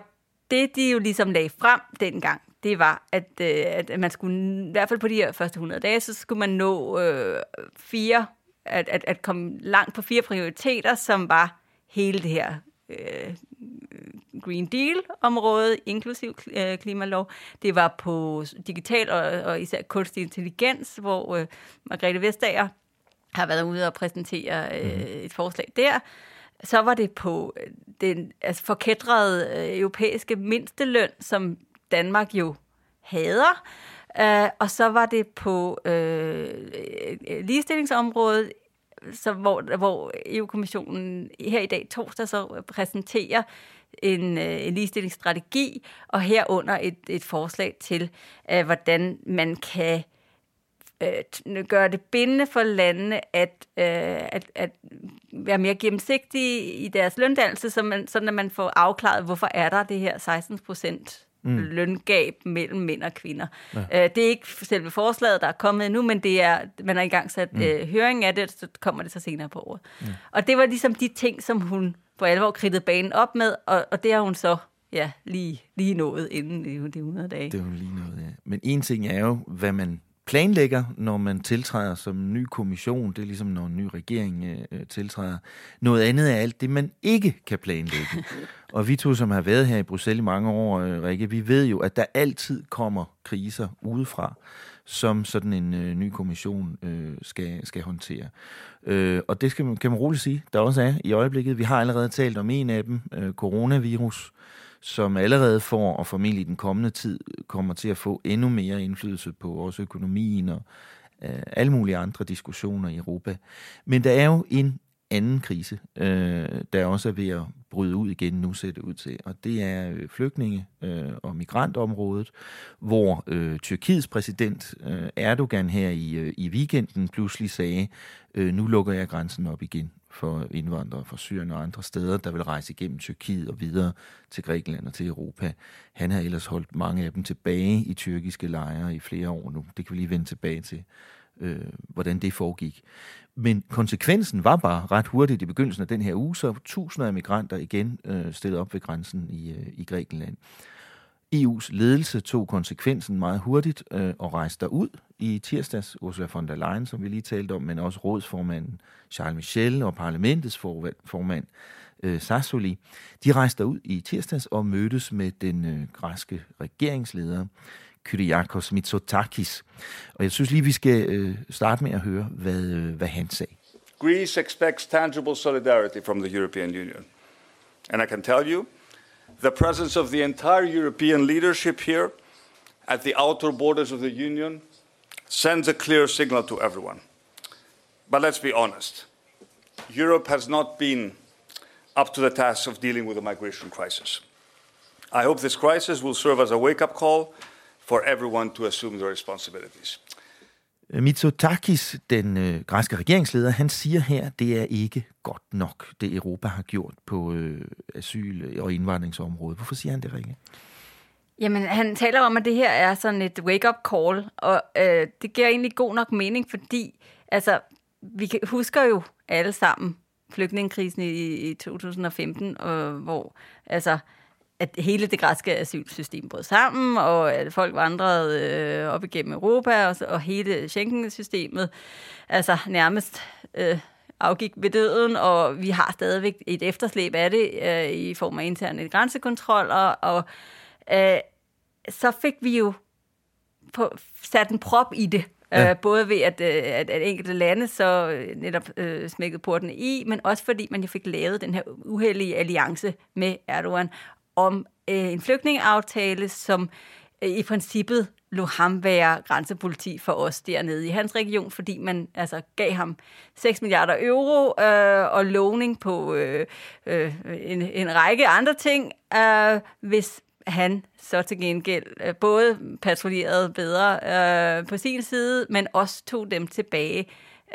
det, de jo ligesom lagde frem dengang, det var, at, øh, at man skulle, i hvert fald på de her første 100 dage, så skulle man nå øh, fire, at, at, at komme langt på fire prioriteter, som var hele det her øh, Green Deal-område, inklusiv øh, klimalov. Det var på digital og, og især kunstig intelligens, hvor øh, Margrethe Vestager har været ude og præsentere øh, mm. et forslag der. Så var det på øh, den altså forkædrede øh, europæiske mindsteløn, som Danmark jo hader. Uh, og så var det på øh, ligestillingsområdet, så hvor, hvor EU-kommissionen her i dag torsdag så præsenterer en, øh, en ligestillingsstrategi, og herunder et, et forslag til, øh, hvordan man kan øh, gøre det bindende for landene at, øh, at, at være mere gennemsigtige i deres løndannelse, så man, sådan at man får afklaret, hvorfor er der det her 16 procent mm. løngab mellem mænd og kvinder. Ja. Øh, det er ikke selve forslaget, der er kommet endnu, men det er, man har i gang sat mm. øh, høring af det, så kommer det så senere på året. Mm. Og det var ligesom de ting, som hun for alvor kridtede banen op med, og, og det har hun så ja, lige, lige nået inden de 100 dage. Det er jo lige noget, ja. Men en ting er jo, hvad man planlægger, når man tiltræder som ny kommission. Det er ligesom, når en ny regering øh, tiltræder. Noget andet er alt det, man ikke kan planlægge. Og vi to, som har været her i Bruxelles i mange år, øh, Rikke, vi ved jo, at der altid kommer kriser udefra, som sådan en øh, ny kommission øh, skal, skal håndtere. Øh, og det skal man, kan man roligt sige, der også er i øjeblikket. Vi har allerede talt om en af dem, øh, coronavirus, som allerede får, og formentlig den kommende tid, øh, kommer til at få endnu mere indflydelse på vores økonomien og øh, alle mulige andre diskussioner i Europa. Men der er jo en anden krise, øh, der også er ved at bryde ud igen, nu ser det ud til. Og det er øh, flygtninge- øh, og migrantområdet, hvor øh, Tyrkiets præsident øh, Erdogan her i, øh, i weekenden pludselig sagde, øh, nu lukker jeg grænsen op igen for indvandrere fra Syrien og andre steder, der vil rejse igennem Tyrkiet og videre til Grækenland og til Europa. Han har ellers holdt mange af dem tilbage i tyrkiske lejre i flere år nu. Det kan vi lige vende tilbage til, øh, hvordan det foregik. Men konsekvensen var bare ret hurtigt i begyndelsen af den her uge, så tusinder af migranter igen øh, stillede op ved grænsen i, øh, i Grækenland. EU's ledelse tog konsekvensen meget hurtigt øh, og rejste ud i tirsdags. Ursula von der Leyen, som vi lige talte om, men også rådsformanden Charles Michel og parlamentets formand øh, Sassoli. De rejste ud i tirsdags og mødtes med den øh, græske regeringsleder Kyriakos Mitsotakis. Og jeg synes lige, vi skal øh, starte med at høre, hvad, øh, hvad han sagde. Greece expects tangible solidarity from the European Union. And I can tell you, the presence of the entire European leadership here at the outer borders of the Union sends a clear signal to everyone. But let's be honest. Europe has not been up to the task of dealing with the migration crisis. I hope this crisis will serve as a wake up call for everyone to assume their responsibilities. Mitsotakis, den øh, græske regeringsleder, han siger her, det er ikke godt nok, det Europa har gjort på øh, asyl- og indvandringsområdet. Hvorfor siger han det, Rikke? Jamen, han taler om, at det her er sådan et wake-up call, og øh, det giver egentlig god nok mening, fordi altså, vi husker jo alle sammen flygtningekrisen i, i 2015, øh, hvor altså, at hele det græske asylsystem brød sammen, og at folk vandrede øh, op igennem Europa, og, og hele Schengen-systemet altså nærmest øh, afgik ved døden, og vi har stadigvæk et efterslæb af det øh, i form af interne grænsekontroller, og øh, så fik vi jo på, sat en prop i det, Ja. Øh, både ved, at, øh, at, at enkelte lande så øh, netop øh, smækkede portene i, men også fordi man jo fik lavet den her uheldige alliance med Erdogan om øh, en flygtningeaftale, som øh, i princippet lå ham være grænsepoliti for os dernede i hans region, fordi man altså gav ham 6 milliarder euro øh, og lovning på øh, øh, en, en række andre ting, øh, hvis han så til gengæld øh, både patruljerede bedre øh, på sin side, men også tog dem tilbage,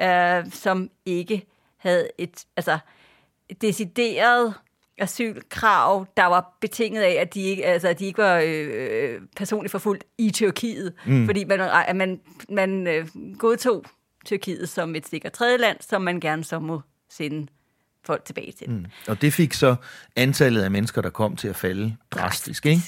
øh, som ikke havde et altså, decideret asylkrav, der var betinget af, at de ikke, altså, at de ikke var øh, personligt forfulgt i Tyrkiet, mm. fordi man, man, man øh, godtog Tyrkiet som et sikkert tredjeland, som man gerne så må sende folk tilbage til. Mm. Og det fik så antallet af mennesker, der kom til at falde drastisk, ikke?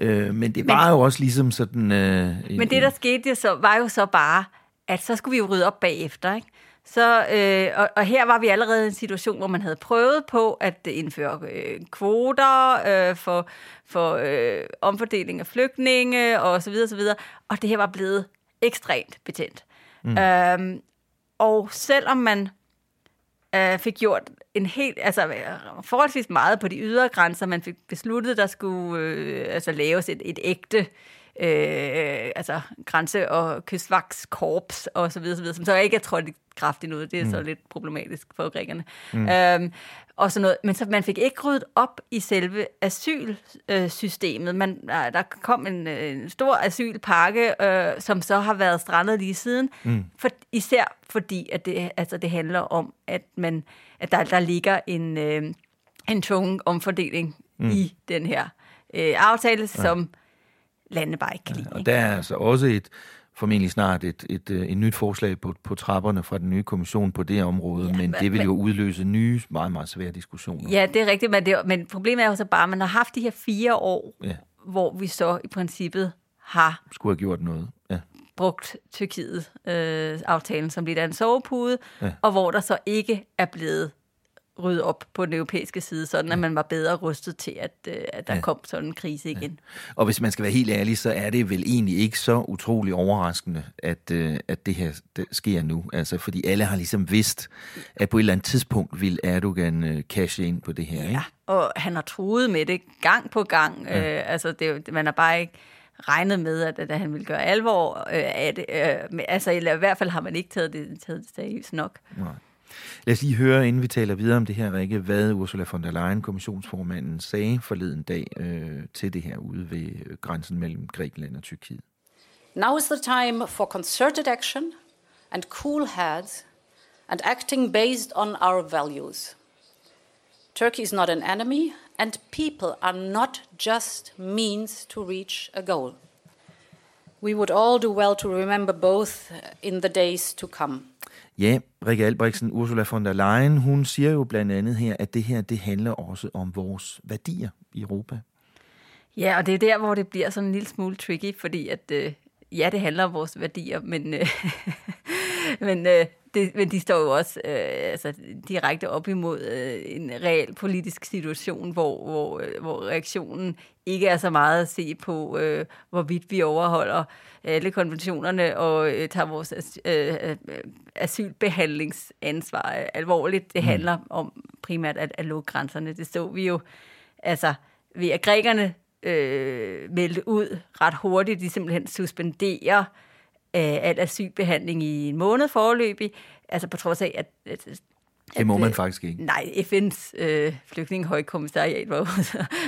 Ja. Øh, men det var men, jo også ligesom sådan... Øh, men det, der skete, så, var jo så bare, at så skulle vi jo rydde op bagefter, ikke? Så, øh, og, og her var vi allerede i en situation, hvor man havde prøvet på at indføre øh, kvoter øh, for, for øh, omfordeling af flygtninge og så videre, så videre. Og det her var blevet ekstremt betændt. Mm. Øhm, og selvom man øh, fik gjort en helt, altså forholdsvis meget på de ydre grænser, man fik besluttet, der skulle øh, altså laves et, et ægte øh, altså grænse- og kystvagtskorps og så videre, så videre, som så ikke er trådt i kraft endnu. Det er mm. så lidt problematisk for grækerne. Mm. Øhm, og sådan noget. Men så man fik ikke ryddet op i selve asylsystemet. Man, der kom en, en stor asylpakke, øh, som så har været strandet lige siden. Mm. For, især fordi, at det, altså det handler om, at, man, at der, der ligger en, øh, en tung omfordeling mm. i den her øh, aftale, ja. som lande bare ikke kan lide. Og der er altså også et formentlig snart et, et, et, et nyt forslag på, på trapperne fra den nye kommission på det område, ja, men det vil jo udløse nye, meget, meget svære diskussioner. Ja, det er rigtigt, men, det, men problemet er jo så bare, at man har haft de her fire år, ja. hvor vi så i princippet har... Skulle have gjort noget, ja brugt Tyrkiet-aftalen øh, som lidt af en sovepude, ja. og hvor der så ikke er blevet rydde op på den europæiske side, sådan ja. at man var bedre rustet til, at, øh, at der ja. kom sådan en krise igen. Ja. Og hvis man skal være helt ærlig, så er det vel egentlig ikke så utrolig overraskende, at, øh, at det her det sker nu. Altså, fordi alle har ligesom vidst, at på et eller andet tidspunkt vil Erdogan øh, cashe ind på det her. Ja, ikke? og han har truet med det gang på gang. Ja. Øh, altså, det, man har bare ikke regnet med, at, at han ville gøre alvor øh, af det. Øh, altså, i hvert fald har man ikke taget det, taget det seriøst nok. Nej. Lad os lige høre, inden vi taler videre om det her, Rikke, hvad Ursula von der Leyen, kommissionsformanden, sagde forleden dag øh, til det her ude ved øh, grænsen mellem Grækenland og Tyrkiet. Now is the time for concerted action and cool heads and acting based on our values. Turkey is not an enemy, and people are not just means to reach a goal. We would all do well to remember both in the days to come. Ja, Rikke Albrechtsen, Ursula von der Leyen, hun siger jo blandt andet her, at det her, det handler også om vores værdier i Europa. Ja, og det er der, hvor det bliver sådan en lille smule tricky, fordi at, øh, ja, det handler om vores værdier, men, øh, men, øh, det, men de står jo også øh, altså, direkte op imod øh, en reel politisk situation, hvor, hvor, øh, hvor reaktionen ikke er så meget at se på, øh, hvorvidt vi overholder alle konventionerne og øh, tager vores øh, øh, asylbehandlingsansvar alvorligt. Det mm. handler om primært at, at lukke grænserne. Det så vi jo altså ved at grækerne øh, meldte ud ret hurtigt. De simpelthen suspenderer øh, al asylbehandling i en måned forløbig. Altså på trods af, at, at det må man øh, faktisk ikke. Nej, FN's øh, flygtningehøjkommissariat var,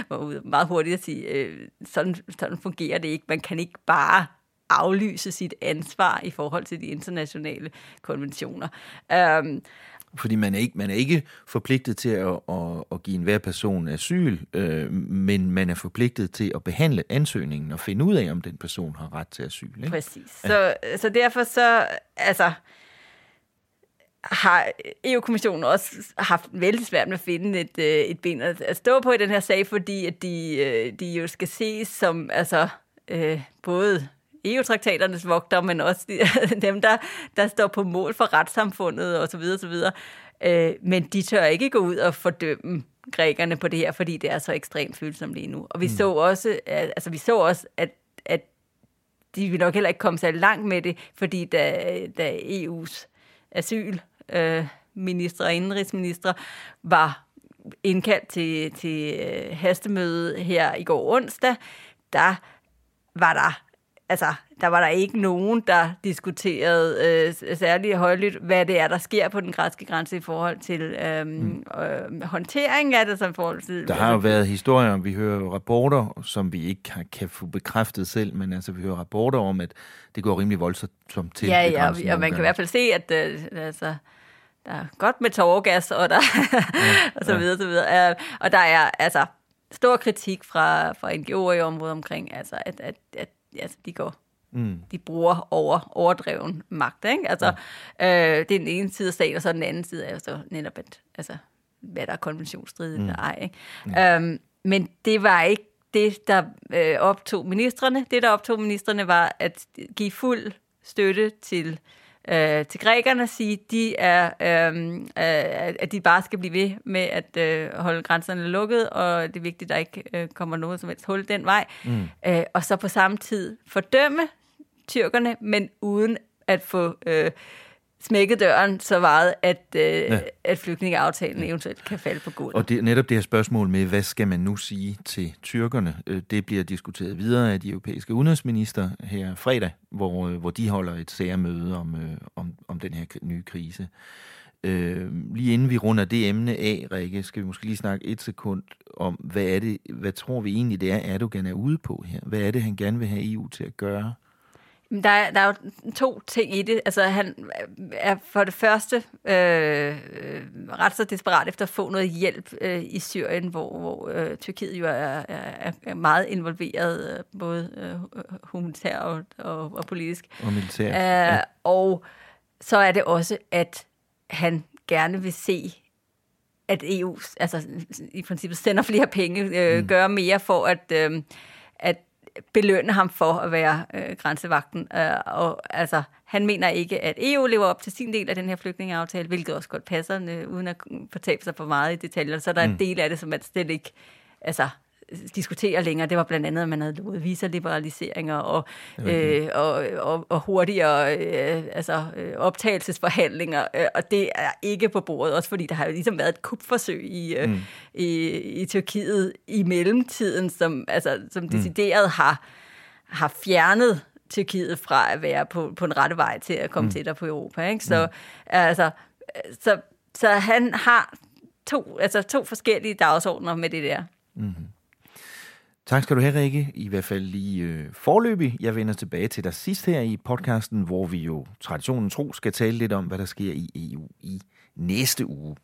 var ude meget hurtigt at sige, øh, sådan, sådan fungerer det ikke. Man kan ikke bare aflyse sit ansvar i forhold til de internationale konventioner. Um, fordi man er ikke, man er ikke forpligtet til at, at, at give enhver person asyl, øh, men man er forpligtet til at behandle ansøgningen og finde ud af, om den person har ret til asyl. Ikke? Præcis. Ja. Så, så derfor så, altså, har EU-kommissionen også haft vældig svært med at finde et, øh, et ben at stå på i den her sag, fordi at de, øh, de jo skal ses som altså, øh, både EU-traktaternes vogter, men også dem, der, der står på mål for retssamfundet osv. osv. Øh, men de tør ikke gå ud og fordømme grækerne på det her, fordi det er så ekstremt følsomt lige nu. Og vi mm. så også, altså vi så også, at, at de vil nok heller ikke komme så langt med det, fordi da, da EU's asyl øh, og indenrigsministre var indkaldt til, til øh, hastemøde her i går onsdag, der var der altså, der var der ikke nogen, der diskuterede øh, særligt højlydt, hvad det er, der sker på den græske grænse i forhold til øh, mm. øh, håndtering af det. Som forhold til, der har jo været historier, vi hører rapporter, som vi ikke kan få bekræftet selv, men altså vi hører rapporter om, at det går rimelig voldsomt til. Ja, ja, og, og man kan i hvert fald se, at øh, altså, der er godt med tårgas, og, der, ja, og så videre, så videre. Øh, og der er altså stor kritik fra, fra NGO'er i området omkring, altså, at, at, at altså, de går Mm. De bruger over, overdreven magt. Ikke? Altså, ja. øh, det er den ene side af sagen, og så den anden side er jo så netop, at, altså, hvad der er konventionsstridigt mm. eller ej. Ikke? Ja. Øhm, men det var ikke det, der øh, optog ministerne. Det, der optog ministerne, var at give fuld støtte til øh, til grækerne sige, de er, øh, øh, at de bare skal blive ved med at øh, holde grænserne lukket, og det er vigtigt, at der ikke øh, kommer noget som helst hul den vej. Mm. Øh, og så på samme tid fordømme tyrkerne, men uden at få øh, smækket døren så meget, at, øh, ja. at flygtningeaftalen ja. eventuelt kan falde på gulvet. Og det, netop det her spørgsmål med, hvad skal man nu sige til tyrkerne, øh, det bliver diskuteret videre af de europæiske udenrigsminister her fredag, hvor, øh, hvor de holder et særmøde om, øh, om, om den her nye krise. Øh, lige inden vi runder det emne af, Rikke, skal vi måske lige snakke et sekund om, hvad er det, hvad tror vi egentlig, det er, Erdogan er ude på her? Hvad er det, han gerne vil have EU til at gøre? Der er, der er jo to ting i det. Altså, han er for det første øh, ret så desperat efter at få noget hjælp øh, i Syrien, hvor, hvor øh, Tyrkiet jo er, er, er meget involveret, øh, både øh, humanitær og, og, og politisk. Og militær. Øh, ja. Og så er det også, at han gerne vil se, at EU altså, i princippet sender flere penge, øh, mm. gør mere for at, øh, at belønne ham for at være øh, grænsevagten. Øh, og altså, han mener ikke, at EU lever op til sin del af den her flygtningeaftale, hvilket også godt passer, øh, uden at fortabe sig for meget i detaljer. Så der er mm. en del af det, som man slet ikke altså, diskutere længere. Det var blandt andet, at man havde lovet visaliberaliseringer og, øh, og, og, og hurtigere øh, altså, øh, optagelsesforhandlinger, øh, og det er ikke på bordet, også fordi der har jo ligesom været et kupforsøg i, øh, mm. i, i Tyrkiet i mellemtiden, som, altså, som mm. decideret har, har fjernet Tyrkiet fra at være på, på en rette vej til at komme mm. tættere på Europa. Ikke? Så, mm. altså, så, så han har to, altså to forskellige dagsordner med det der. Mm-hmm. Tak skal du have, Rikke. I hvert fald lige øh, forløbig. Jeg vender tilbage til dig sidst her i podcasten, hvor vi jo traditionen tro skal tale lidt om, hvad der sker i EU i næste uge.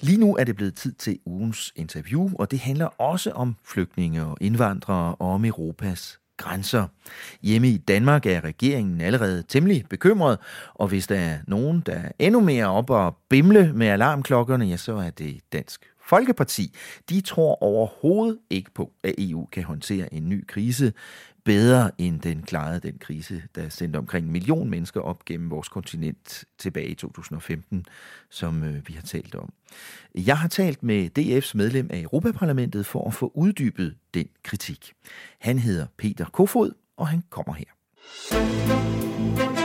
Lige nu er det blevet tid til ugens interview, og det handler også om flygtninge og indvandrere og om Europas grænser. Hjemme i Danmark er regeringen allerede temmelig bekymret, og hvis der er nogen, der er endnu mere op og bimle med alarmklokkerne, ja, så er det Dansk Folkeparti, de tror overhovedet ikke på, at EU kan håndtere en ny krise bedre, end den klarede den krise, der sendte omkring en million mennesker op gennem vores kontinent tilbage i 2015, som øh, vi har talt om. Jeg har talt med DF's medlem af Europaparlamentet for at få uddybet den kritik. Han hedder Peter Kofod, og han kommer her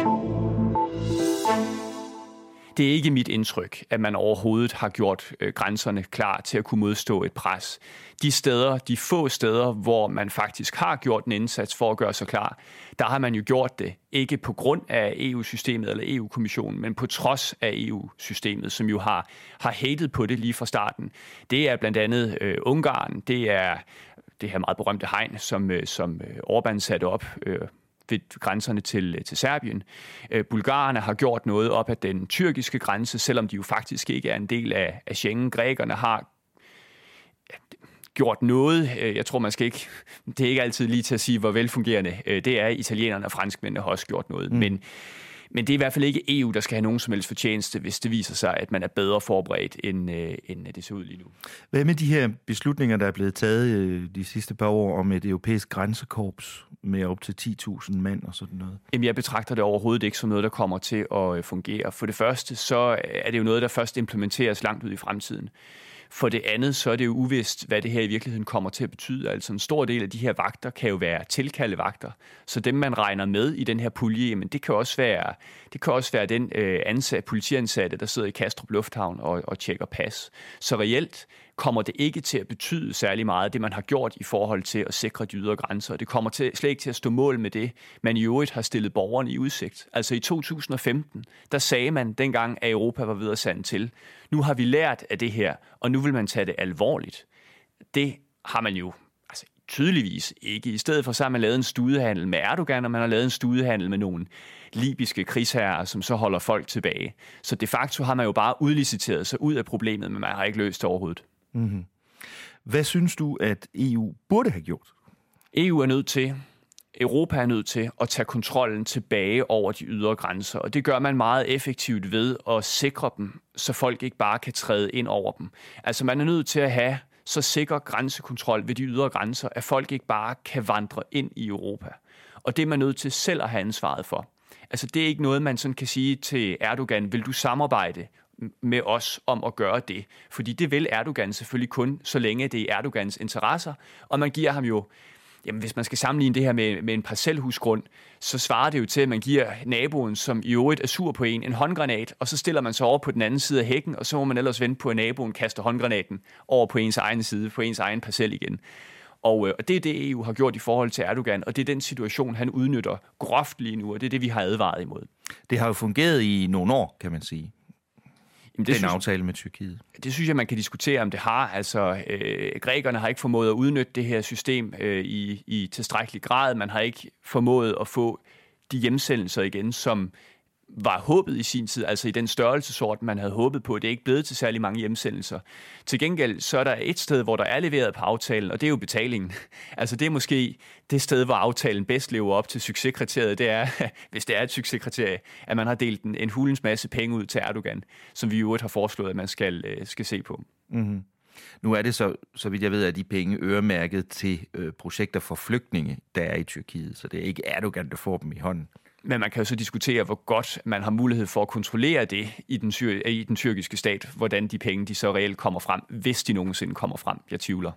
det er ikke mit indtryk, at man overhovedet har gjort øh, grænserne klar til at kunne modstå et pres. De steder, de få steder, hvor man faktisk har gjort en indsats for at gøre sig klar, der har man jo gjort det ikke på grund af EU-systemet eller EU-kommissionen, men på trods af EU-systemet, som jo har, har hatet på det lige fra starten. Det er blandt andet øh, Ungarn, det er det her meget berømte hegn, som, øh, som øh, Orbán satte op øh, ved grænserne til, til Serbien. Øh, Bulgarerne har gjort noget op af den tyrkiske grænse, selvom de jo faktisk ikke er en del af, af Schengen. Grækerne har gjort noget. Øh, jeg tror, man skal ikke... Det er ikke altid lige til at sige, hvor velfungerende øh, det er. Italienerne og franskmændene har også gjort noget. Mm. Men men det er i hvert fald ikke EU, der skal have nogen som helst fortjeneste, hvis det viser sig, at man er bedre forberedt, end, øh, end det ser ud lige nu. Hvad med de her beslutninger, der er blevet taget øh, de sidste par år om et europæisk grænsekorps med op til 10.000 mand og sådan noget? Jamen, jeg betragter det overhovedet ikke som noget, der kommer til at øh, fungere. For det første, så er det jo noget, der først implementeres langt ud i fremtiden. For det andet, så er det jo uvist, hvad det her i virkeligheden kommer til at betyde. Altså en stor del af de her vagter kan jo være tilkaldevagter. Så dem, man regner med i den her pulje, jamen det kan også være, det kan også være den øh, ansat, politiansatte, der sidder i Kastrup Lufthavn og, og tjekker pas. Så reelt kommer det ikke til at betyde særlig meget, det man har gjort i forhold til at sikre de ydre grænser. Det kommer til, slet ikke til at stå mål med det, man i øvrigt har stillet borgerne i udsigt. Altså i 2015, der sagde man dengang, at Europa var ved at sande til. Nu har vi lært af det her, og nu vil man tage det alvorligt. Det har man jo altså, tydeligvis ikke. I stedet for så har man lavet en studehandel med Erdogan, og man har lavet en studehandel med nogle libyske krigsherrer, som så holder folk tilbage. Så de facto har man jo bare udliciteret sig ud af problemet, men man har ikke løst det overhovedet. Mm-hmm. Hvad synes du, at EU burde have gjort? EU er nødt til, Europa er nødt til at tage kontrollen tilbage over de ydre grænser, og det gør man meget effektivt ved at sikre dem, så folk ikke bare kan træde ind over dem. Altså man er nødt til at have så sikker grænsekontrol ved de ydre grænser, at folk ikke bare kan vandre ind i Europa. Og det er man nødt til selv at have ansvaret for. Altså det er ikke noget, man sådan kan sige til Erdogan, vil du samarbejde med os om at gøre det. Fordi det vil Erdogan selvfølgelig kun, så længe det er Erdogans interesser. Og man giver ham jo Jamen, hvis man skal sammenligne det her med, med en parcelhusgrund, så svarer det jo til, at man giver naboen, som i øvrigt er sur på en, en håndgranat, og så stiller man sig over på den anden side af hækken, og så må man ellers vente på, at naboen kaster håndgranaten over på ens egen side, på ens egen parcel igen. Og, øh, og det er det, EU har gjort i forhold til Erdogan, og det er den situation, han udnytter groft lige nu, og det er det, vi har advaret imod. Det har jo fungeret i nogle år, kan man sige. Jamen, det den synes, aftale med Tyrkiet? Det synes jeg, man kan diskutere, om det har. Altså, øh, grækerne har ikke formået at udnytte det her system øh, i, i tilstrækkelig grad. Man har ikke formået at få de hjemsendelser igen, som var håbet i sin tid, altså i den størrelsesorden, man havde håbet på. Det er ikke blevet til særlig mange hjemsendelser. Til gengæld, så er der et sted, hvor der er leveret på aftalen, og det er jo betalingen. Altså det er måske det sted, hvor aftalen bedst lever op til succeskriteriet. Det er, hvis det er et succeskriterie, at man har delt en, en hulens masse penge ud til Erdogan, som vi i øvrigt har foreslået, at man skal, øh, skal se på. Mm-hmm. Nu er det så, så vidt jeg ved, at de penge øremærket til øh, projekter for flygtninge, der er i Tyrkiet, så det er ikke Erdogan, der får dem i hånden. Men man kan jo så diskutere, hvor godt man har mulighed for at kontrollere det i den, i den tyrkiske stat, hvordan de penge de så reelt kommer frem, hvis de nogensinde kommer frem. Jeg tvivler.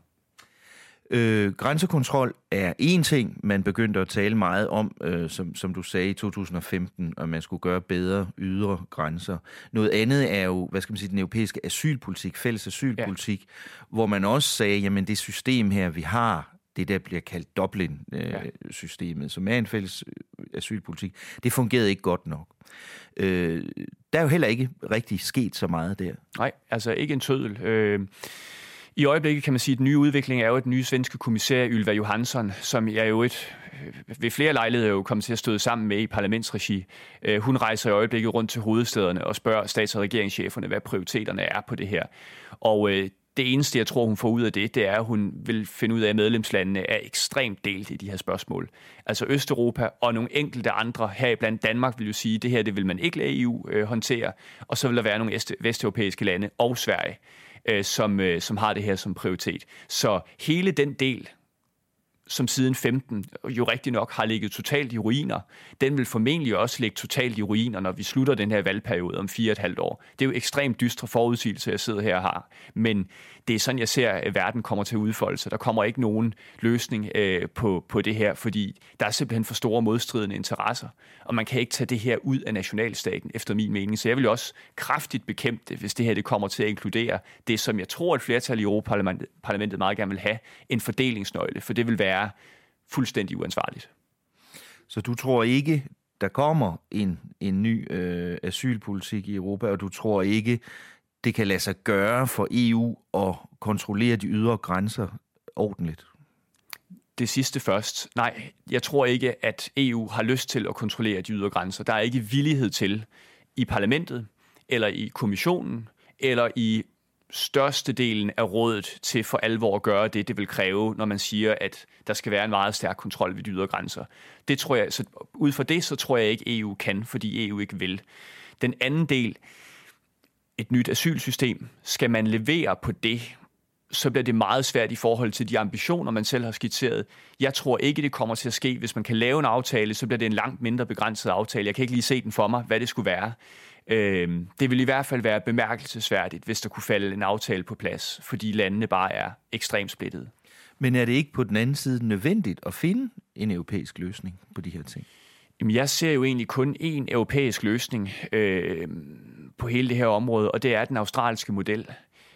Øh, grænsekontrol er en ting, man begyndte at tale meget om, øh, som, som du sagde i 2015, at man skulle gøre bedre ydre grænser. Noget andet er jo, hvad skal man sige, den europæiske asylpolitik, fælles asylpolitik, ja. hvor man også sagde, jamen det system her, vi har, det der bliver kaldt Dublin-systemet, øh, ja. som er en fælles øh, asylpolitik, det fungerede ikke godt nok. Øh, der er jo heller ikke rigtig sket så meget der. Nej, altså ikke en tødel. Øh, i øjeblikket kan man sige, at den nye udvikling er jo et nye svenske kommissær, Ylva Johansson, som jeg jo et, ved flere lejligheder jo kommet til at støde sammen med i parlamentsregi. Øh, hun rejser i øjeblikket rundt til hovedstederne og spørger stats- og regeringscheferne, hvad prioriteterne er på det her. Og øh, det eneste, jeg tror, hun får ud af det, det er, at hun vil finde ud af, at medlemslandene er ekstremt delt i de her spørgsmål. Altså Østeuropa og nogle enkelte andre, her blandt Danmark, vil jo sige, at det her det vil man ikke lade EU øh, håndtere, og så vil der være nogle vesteuropæiske lande og Sverige, øh, som, øh, som har det her som prioritet. Så hele den del, som siden 15 øh, jo rigtig nok har ligget totalt i ruiner, den vil formentlig også ligge totalt i ruiner, når vi slutter den her valgperiode om fire og et halvt år. Det er jo ekstremt dystre forudsigelser, jeg sidder her og har. Men det er sådan, jeg ser, at verden kommer til at udfolde sig. Der kommer ikke nogen løsning øh, på, på det her, fordi der er simpelthen for store modstridende interesser. Og man kan ikke tage det her ud af nationalstaten, efter min mening. Så jeg vil også kraftigt bekæmpe det, hvis det her det kommer til at inkludere det, som jeg tror, et flertal i Europaparlamentet meget gerne vil have, en fordelingsnøgle. For det vil være fuldstændig uansvarligt. Så du tror ikke, der kommer en, en ny øh, asylpolitik i Europa, og du tror ikke, det kan lade sig gøre for EU at kontrollere de ydre grænser ordentligt? Det sidste først. Nej, jeg tror ikke, at EU har lyst til at kontrollere de ydre grænser. Der er ikke villighed til i parlamentet, eller i kommissionen, eller i størstedelen af rådet til for alvor at gøre det, det vil kræve, når man siger, at der skal være en meget stærk kontrol ved de ydre grænser. Det tror jeg, så ud fra det, så tror jeg ikke, EU kan, fordi EU ikke vil. Den anden del, et nyt asylsystem, skal man levere på det, så bliver det meget svært i forhold til de ambitioner, man selv har skitseret. Jeg tror ikke, det kommer til at ske. Hvis man kan lave en aftale, så bliver det en langt mindre begrænset aftale. Jeg kan ikke lige se den for mig, hvad det skulle være. Øh, det vil i hvert fald være bemærkelsesværdigt, hvis der kunne falde en aftale på plads, fordi landene bare er ekstremt splittede. Men er det ikke på den anden side nødvendigt at finde en europæisk løsning på de her ting? Jamen, jeg ser jo egentlig kun én europæisk løsning øh, på hele det her område, og det er den australske model.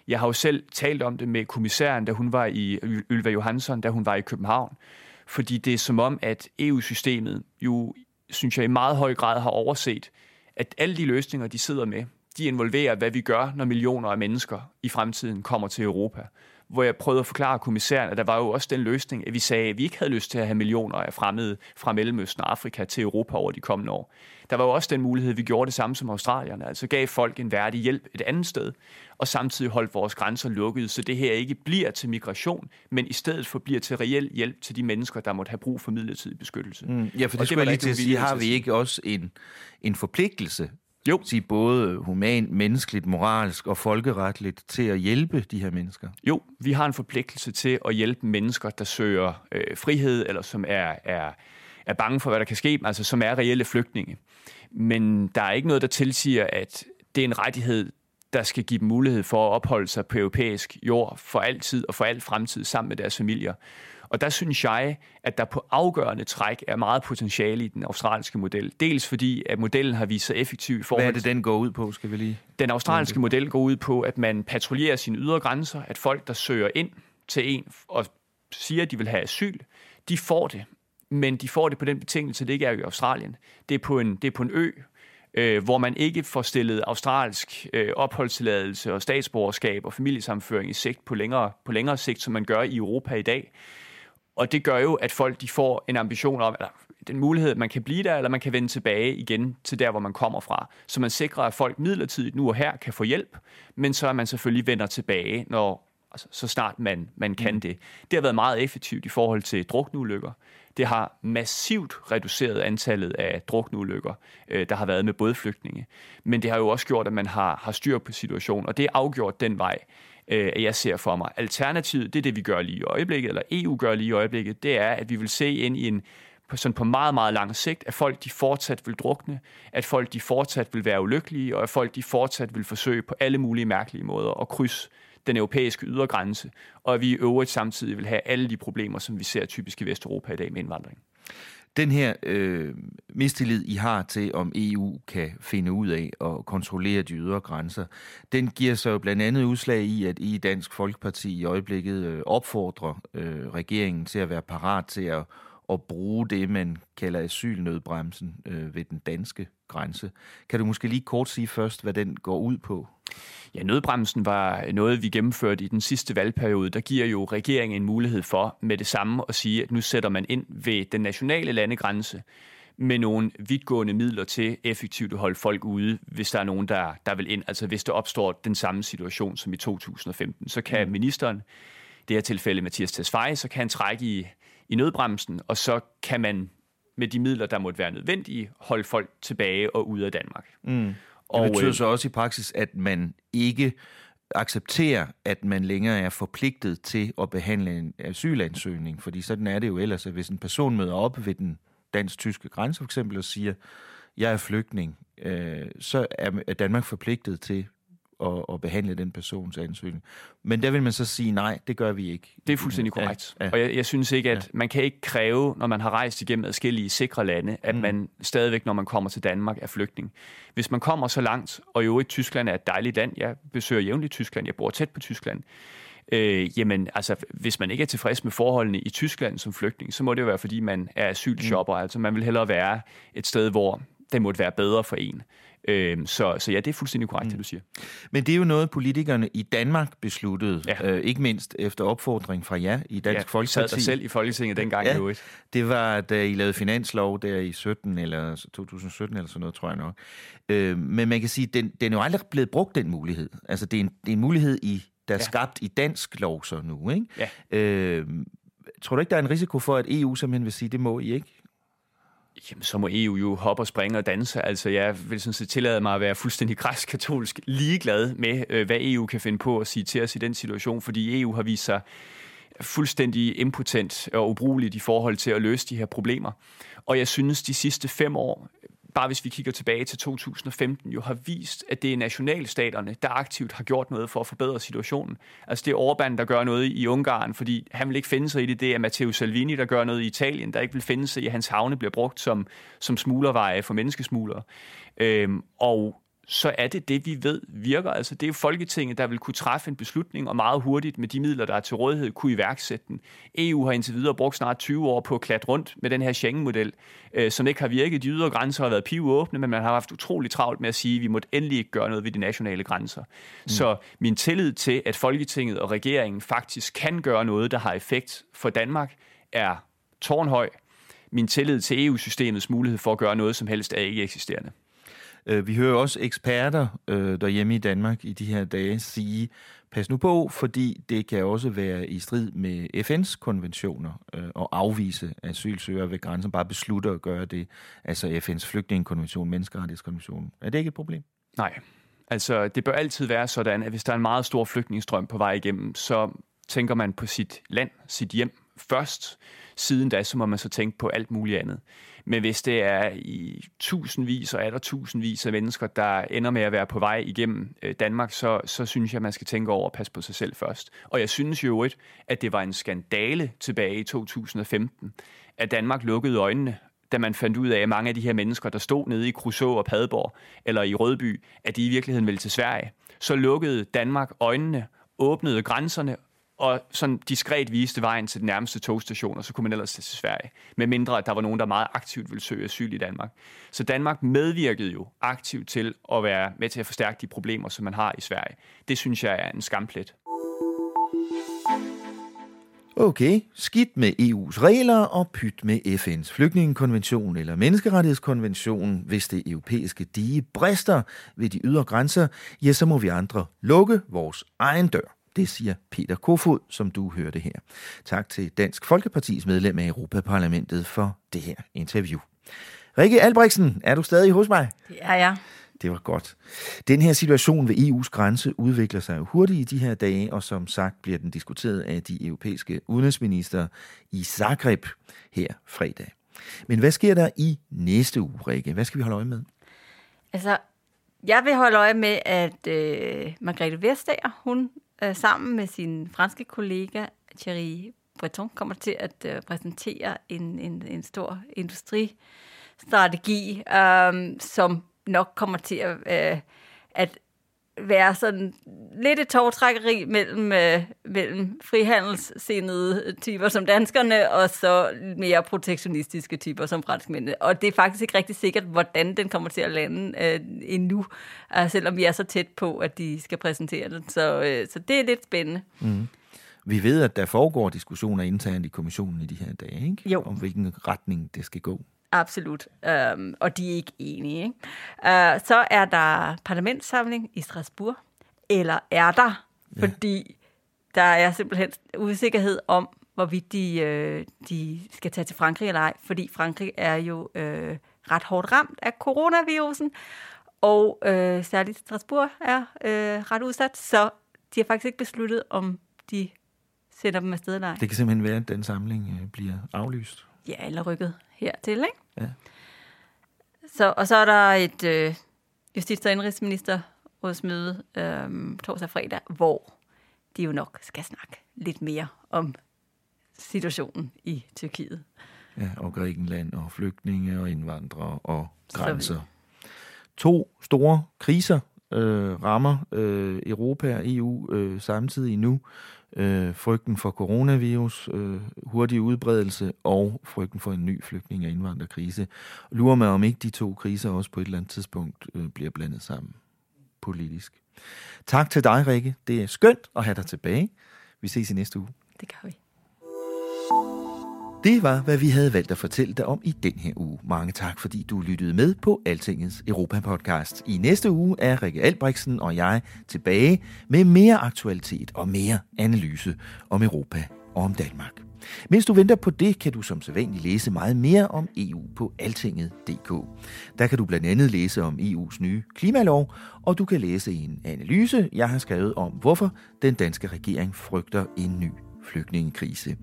Jeg har jo selv talt om det med kommissæren, da hun var i Ylva Johansson, da hun var i København. Fordi det er som om, at EU-systemet jo, synes jeg, i meget høj grad har overset, at alle de løsninger, de sidder med, de involverer, hvad vi gør, når millioner af mennesker i fremtiden kommer til Europa. Hvor jeg prøvede at forklare kommissæren, at der var jo også den løsning, at vi sagde, at vi ikke havde lyst til at have millioner af fremmede fra Mellemøsten og Afrika til Europa over de kommende år. Der var jo også den mulighed, at vi gjorde det samme som australierne, altså gav folk en værdig hjælp et andet sted, og samtidig holdt vores grænser lukkede, så det her ikke bliver til migration, men i stedet for bliver til reel hjælp til de mennesker, der måtte have brug for midlertidig beskyttelse. Mm, ja, for det, det skulle jeg lige til at sige, har vi ikke også en, en forpligtelse jo. Sige både human, menneskeligt, moralsk og folkeretligt til at hjælpe de her mennesker? Jo, vi har en forpligtelse til at hjælpe mennesker, der søger øh, frihed, eller som er, er, er bange for, hvad der kan ske, altså som er reelle flygtninge. Men der er ikke noget, der tilsiger, at det er en rettighed, der skal give dem mulighed for at opholde sig på europæisk jord for altid og for al fremtid sammen med deres familier. Og der synes jeg, at der på afgørende træk er meget potentiale i den australske model. Dels fordi, at modellen har vist sig effektiv i forhold Hvad er det, den går ud på, skal vi lige... Den australske model går ud på, at man patruljerer sine ydre grænser, at folk, der søger ind til en og siger, at de vil have asyl, de får det. Men de får det på den betingelse, det ikke er i Australien. Det er på en, det er på en ø, øh, hvor man ikke får stillet australsk øh, opholdstilladelse og statsborgerskab og familiesamføring i sigt på længere, på længere sigt, som man gør i Europa i dag. Og det gør jo, at folk de får en ambition om, eller den mulighed, at man kan blive der, eller man kan vende tilbage igen til der, hvor man kommer fra. Så man sikrer, at folk midlertidigt nu og her kan få hjælp, men så er man selvfølgelig vender tilbage, når altså, så snart man, man kan mm. det. Det har været meget effektivt i forhold til drukneulykker. Det har massivt reduceret antallet af drukneulykker, øh, der har været med bådflygtninge. Men det har jo også gjort, at man har, har styr på situationen, og det er afgjort den vej, øh, jeg ser for mig. Alternativet, det er det, vi gør lige i øjeblikket, eller EU gør lige i øjeblikket, det er, at vi vil se ind i en på, sådan på meget, meget lang sigt, at folk de fortsat vil drukne, at folk de fortsat vil være ulykkelige, og at folk de fortsat vil forsøge på alle mulige mærkelige måder at krydse den europæiske ydergrænse, og at vi i øvrigt samtidig vil have alle de problemer, som vi ser typisk i Vesteuropa i dag med indvandring. Den her øh, mistillid, I har til, om EU kan finde ud af at kontrollere de ydre grænser, den giver sig jo blandt andet udslag i, at I Dansk Folkeparti i øjeblikket øh, opfordrer øh, regeringen til at være parat til at at bruge det, man kalder asylnødbremsen øh, ved den danske grænse. Kan du måske lige kort sige først, hvad den går ud på? Ja, nødbremsen var noget, vi gennemførte i den sidste valgperiode. Der giver jo regeringen en mulighed for med det samme at sige, at nu sætter man ind ved den nationale landegrænse med nogle vidtgående midler til effektivt at holde folk ude, hvis der er nogen, der, der vil ind. Altså hvis der opstår den samme situation som i 2015, så kan mm. ministeren, det her tilfælde Mathias Tesfaye, så kan han trække i i nødbremsen, og så kan man med de midler, der måtte være nødvendige, holde folk tilbage og ude af Danmark. Mm. Og det betyder øh, så også i praksis, at man ikke accepterer, at man længere er forpligtet til at behandle en asylansøgning, fordi sådan er det jo ellers, at hvis en person møder op ved den dansk-tyske grænse for eksempel og siger, jeg er flygtning, øh, så er Danmark forpligtet til at, at behandle den persons ansøgning. Men der vil man så sige, nej, det gør vi ikke. Det er fuldstændig korrekt. Ja, ja. Og jeg, jeg synes ikke, at ja. man kan ikke kræve, når man har rejst igennem adskillige sikre lande, at mm. man stadigvæk, når man kommer til Danmark, er flygtning. Hvis man kommer så langt, og jo i Tyskland er et dejligt land, jeg besøger jævnligt Tyskland, jeg bor tæt på Tyskland, øh, jamen altså, hvis man ikke er tilfreds med forholdene i Tyskland som flygtning, så må det jo være, fordi man er asylshopper. Mm. Altså man vil hellere være et sted, hvor det måtte være bedre for en. Øh, så, så ja, det er fuldstændig korrekt, mm. det du siger. Men det er jo noget, politikerne i Danmark besluttede, ja. øh, ikke mindst efter opfordring fra jer i Dansk ja, Folkeparti. Sad selv i Folketinget dengang. Ja, det var, da I lavede finanslov der i 17 eller 2017 eller sådan noget, tror jeg nok. Øh, men man kan sige, den, den er jo aldrig blevet brugt, den mulighed. Altså, det er en, det er en mulighed, i, der er ja. skabt i dansk lov så nu, ikke? Ja. Øh, tror du ikke, der er en risiko for, at EU simpelthen vil sige, det må I ikke? Jamen, så må EU jo hoppe og springe og danse. Altså, jeg vil sådan set tillade mig at være fuldstændig græsk-katolsk ligeglad med, øh, hvad EU kan finde på at sige til os i den situation, fordi EU har vist sig fuldstændig impotent og ubrugeligt i forhold til at løse de her problemer. Og jeg synes, de sidste fem år bare hvis vi kigger tilbage til 2015, jo har vist, at det er nationalstaterne, der aktivt har gjort noget for at forbedre situationen. Altså det er Orbán, der gør noget i Ungarn, fordi han vil ikke finde sig i det. Det er Matteo Salvini, der gør noget i Italien, der ikke vil finde sig i, at hans havne bliver brugt som, som smuglerveje for menneskesmuglere. Øhm, og så er det det, vi ved virker. Altså, det er jo Folketinget, der vil kunne træffe en beslutning, og meget hurtigt med de midler, der er til rådighed, kunne iværksætte den. EU har indtil videre brugt snart 20 år på at klatre rundt med den her Schengen-model, øh, som ikke har virket. De ydre grænser har været pivåbne, men man har haft utroligt travlt med at sige, at vi måtte endelig ikke gøre noget ved de nationale grænser. Mm. Så min tillid til, at Folketinget og regeringen faktisk kan gøre noget, der har effekt for Danmark, er tårnhøj. Min tillid til EU-systemets mulighed for at gøre noget som helst er ikke eksisterende. Øh, vi hører også eksperter øh, derhjemme i Danmark i de her dage sige, pas nu på, fordi det kan også være i strid med FN's konventioner øh, at afvise asylsøgere ved grænsen, bare beslutter at gøre det, altså FN's flygtningekonvention, menneskerettighedskonvention. Er det ikke et problem? Nej. Altså, det bør altid være sådan, at hvis der er en meget stor flygtningestrøm på vej igennem, så tænker man på sit land, sit hjem først. Siden da, så må man så tænke på alt muligt andet. Men hvis det er i tusindvis og er der tusindvis af mennesker, der ender med at være på vej igennem øh, Danmark, så, så synes jeg, man skal tænke over at passe på sig selv først. Og jeg synes jo et, at det var en skandale tilbage i 2015, at Danmark lukkede øjnene da man fandt ud af, at mange af de her mennesker, der stod nede i Kruså og Padborg, eller i Rødby, at de i virkeligheden ville til Sverige. Så lukkede Danmark øjnene, åbnede grænserne og sådan diskret viste vejen til den nærmeste togstation, og så kunne man ellers til Sverige. Med mindre, at der var nogen, der meget aktivt ville søge asyl i Danmark. Så Danmark medvirkede jo aktivt til at være med til at forstærke de problemer, som man har i Sverige. Det synes jeg er en skamplet. Okay, skidt med EU's regler og pyt med FN's flygtningekonvention eller menneskerettighedskonvention. Hvis det europæiske dige brister ved de ydre grænser, ja, så må vi andre lukke vores egen dør. Det siger Peter Kofod, som du hørte her. Tak til Dansk Folkepartis medlem af Europaparlamentet for det her interview. Rikke Albrechtsen, er du stadig hos mig? Det er jeg. Det var godt. Den her situation ved EU's grænse udvikler sig jo hurtigt i de her dage, og som sagt bliver den diskuteret af de europæiske udenrigsminister i Zagreb her fredag. Men hvad sker der i næste uge, Rikke? Hvad skal vi holde øje med? Altså, jeg vil holde øje med, at øh, Margrethe Vestager, hun øh, sammen med sin franske kollega Thierry Breton kommer til at øh, præsentere en, en, en stor industristrategi, øh, som nok kommer til at, øh, at være sådan lidt et tårtrækkeri mellem, øh, mellem frihandelssindede typer som danskerne, og så mere protektionistiske typer som franskmændene. Og det er faktisk ikke rigtig sikkert, hvordan den kommer til at lande øh, endnu, øh, selvom vi er så tæt på, at de skal præsentere den. Så, øh, så det er lidt spændende. Mm. Vi ved, at der foregår diskussioner internt i kommissionen i de her dage, ikke? Jo. om hvilken retning det skal gå. Absolut. Um, og de er ikke enige. Ikke? Uh, så er der parlamentssamling i Strasbourg. Eller er der? Ja. Fordi der er simpelthen usikkerhed om, hvorvidt de, øh, de skal tage til Frankrig eller ej. Fordi Frankrig er jo øh, ret hårdt ramt af coronavirusen. Og øh, særligt Strasbourg er øh, ret udsat. Så de har faktisk ikke besluttet, om de sender dem afsted eller ej. Det kan simpelthen være, at den samling øh, bliver aflyst. Ja, eller rykket hertil, ikke? Ja. Så, og så er der et øh, justits- og indrigsministerrådsmøde øh, torsdag og fredag, hvor de jo nok skal snakke lidt mere om situationen i Tyrkiet. Ja, og Grækenland, og flygtninge, og indvandrere, og grænser. To store kriser øh, rammer øh, Europa og EU øh, samtidig nu. Øh, frygten for coronavirus, øh, hurtig udbredelse og frygten for en ny flygtning- og indvandrerkrise. Lurer mig om ikke de to kriser også på et eller andet tidspunkt øh, bliver blandet sammen politisk. Tak til dig, Rikke. Det er skønt at have dig tilbage. Vi ses i næste uge. Det gør vi. Det var, hvad vi havde valgt at fortælle dig om i den her uge. Mange tak, fordi du lyttede med på Altingets Europa-podcast. I næste uge er Rikke Albrechtsen og jeg tilbage med mere aktualitet og mere analyse om Europa og om Danmark. Mens du venter på det, kan du som sædvanligt læse meget mere om EU på altinget.dk. Der kan du blandt andet læse om EU's nye klimalov, og du kan læse en analyse, jeg har skrevet om, hvorfor den danske regering frygter en ny flygtningekrise.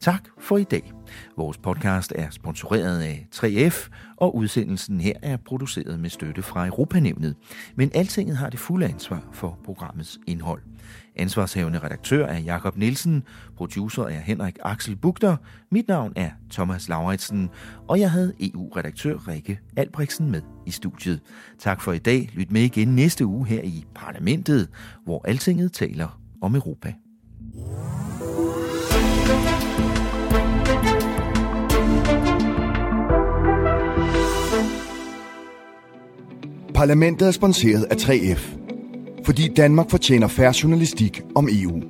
Tak for i dag. Vores podcast er sponsoreret af 3F, og udsendelsen her er produceret med støtte fra Europanævnet. Men Altinget har det fulde ansvar for programmets indhold. Ansvarshavende redaktør er Jakob Nielsen, producer er Henrik Axel Bugter, mit navn er Thomas Lauritsen, og jeg havde EU-redaktør Rikke Albrechtsen med i studiet. Tak for i dag. Lyt med igen næste uge her i Parlamentet, hvor Altinget taler om Europa. Parlamentet er sponsoreret af 3F. Fordi Danmark fortjener færre journalistik om EU.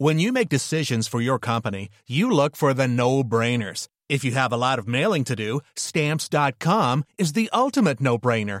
When you make decisions for your company, you look for the no-brainers. If you have a lot of mailing to do, stamps.com is the ultimate no-brainer.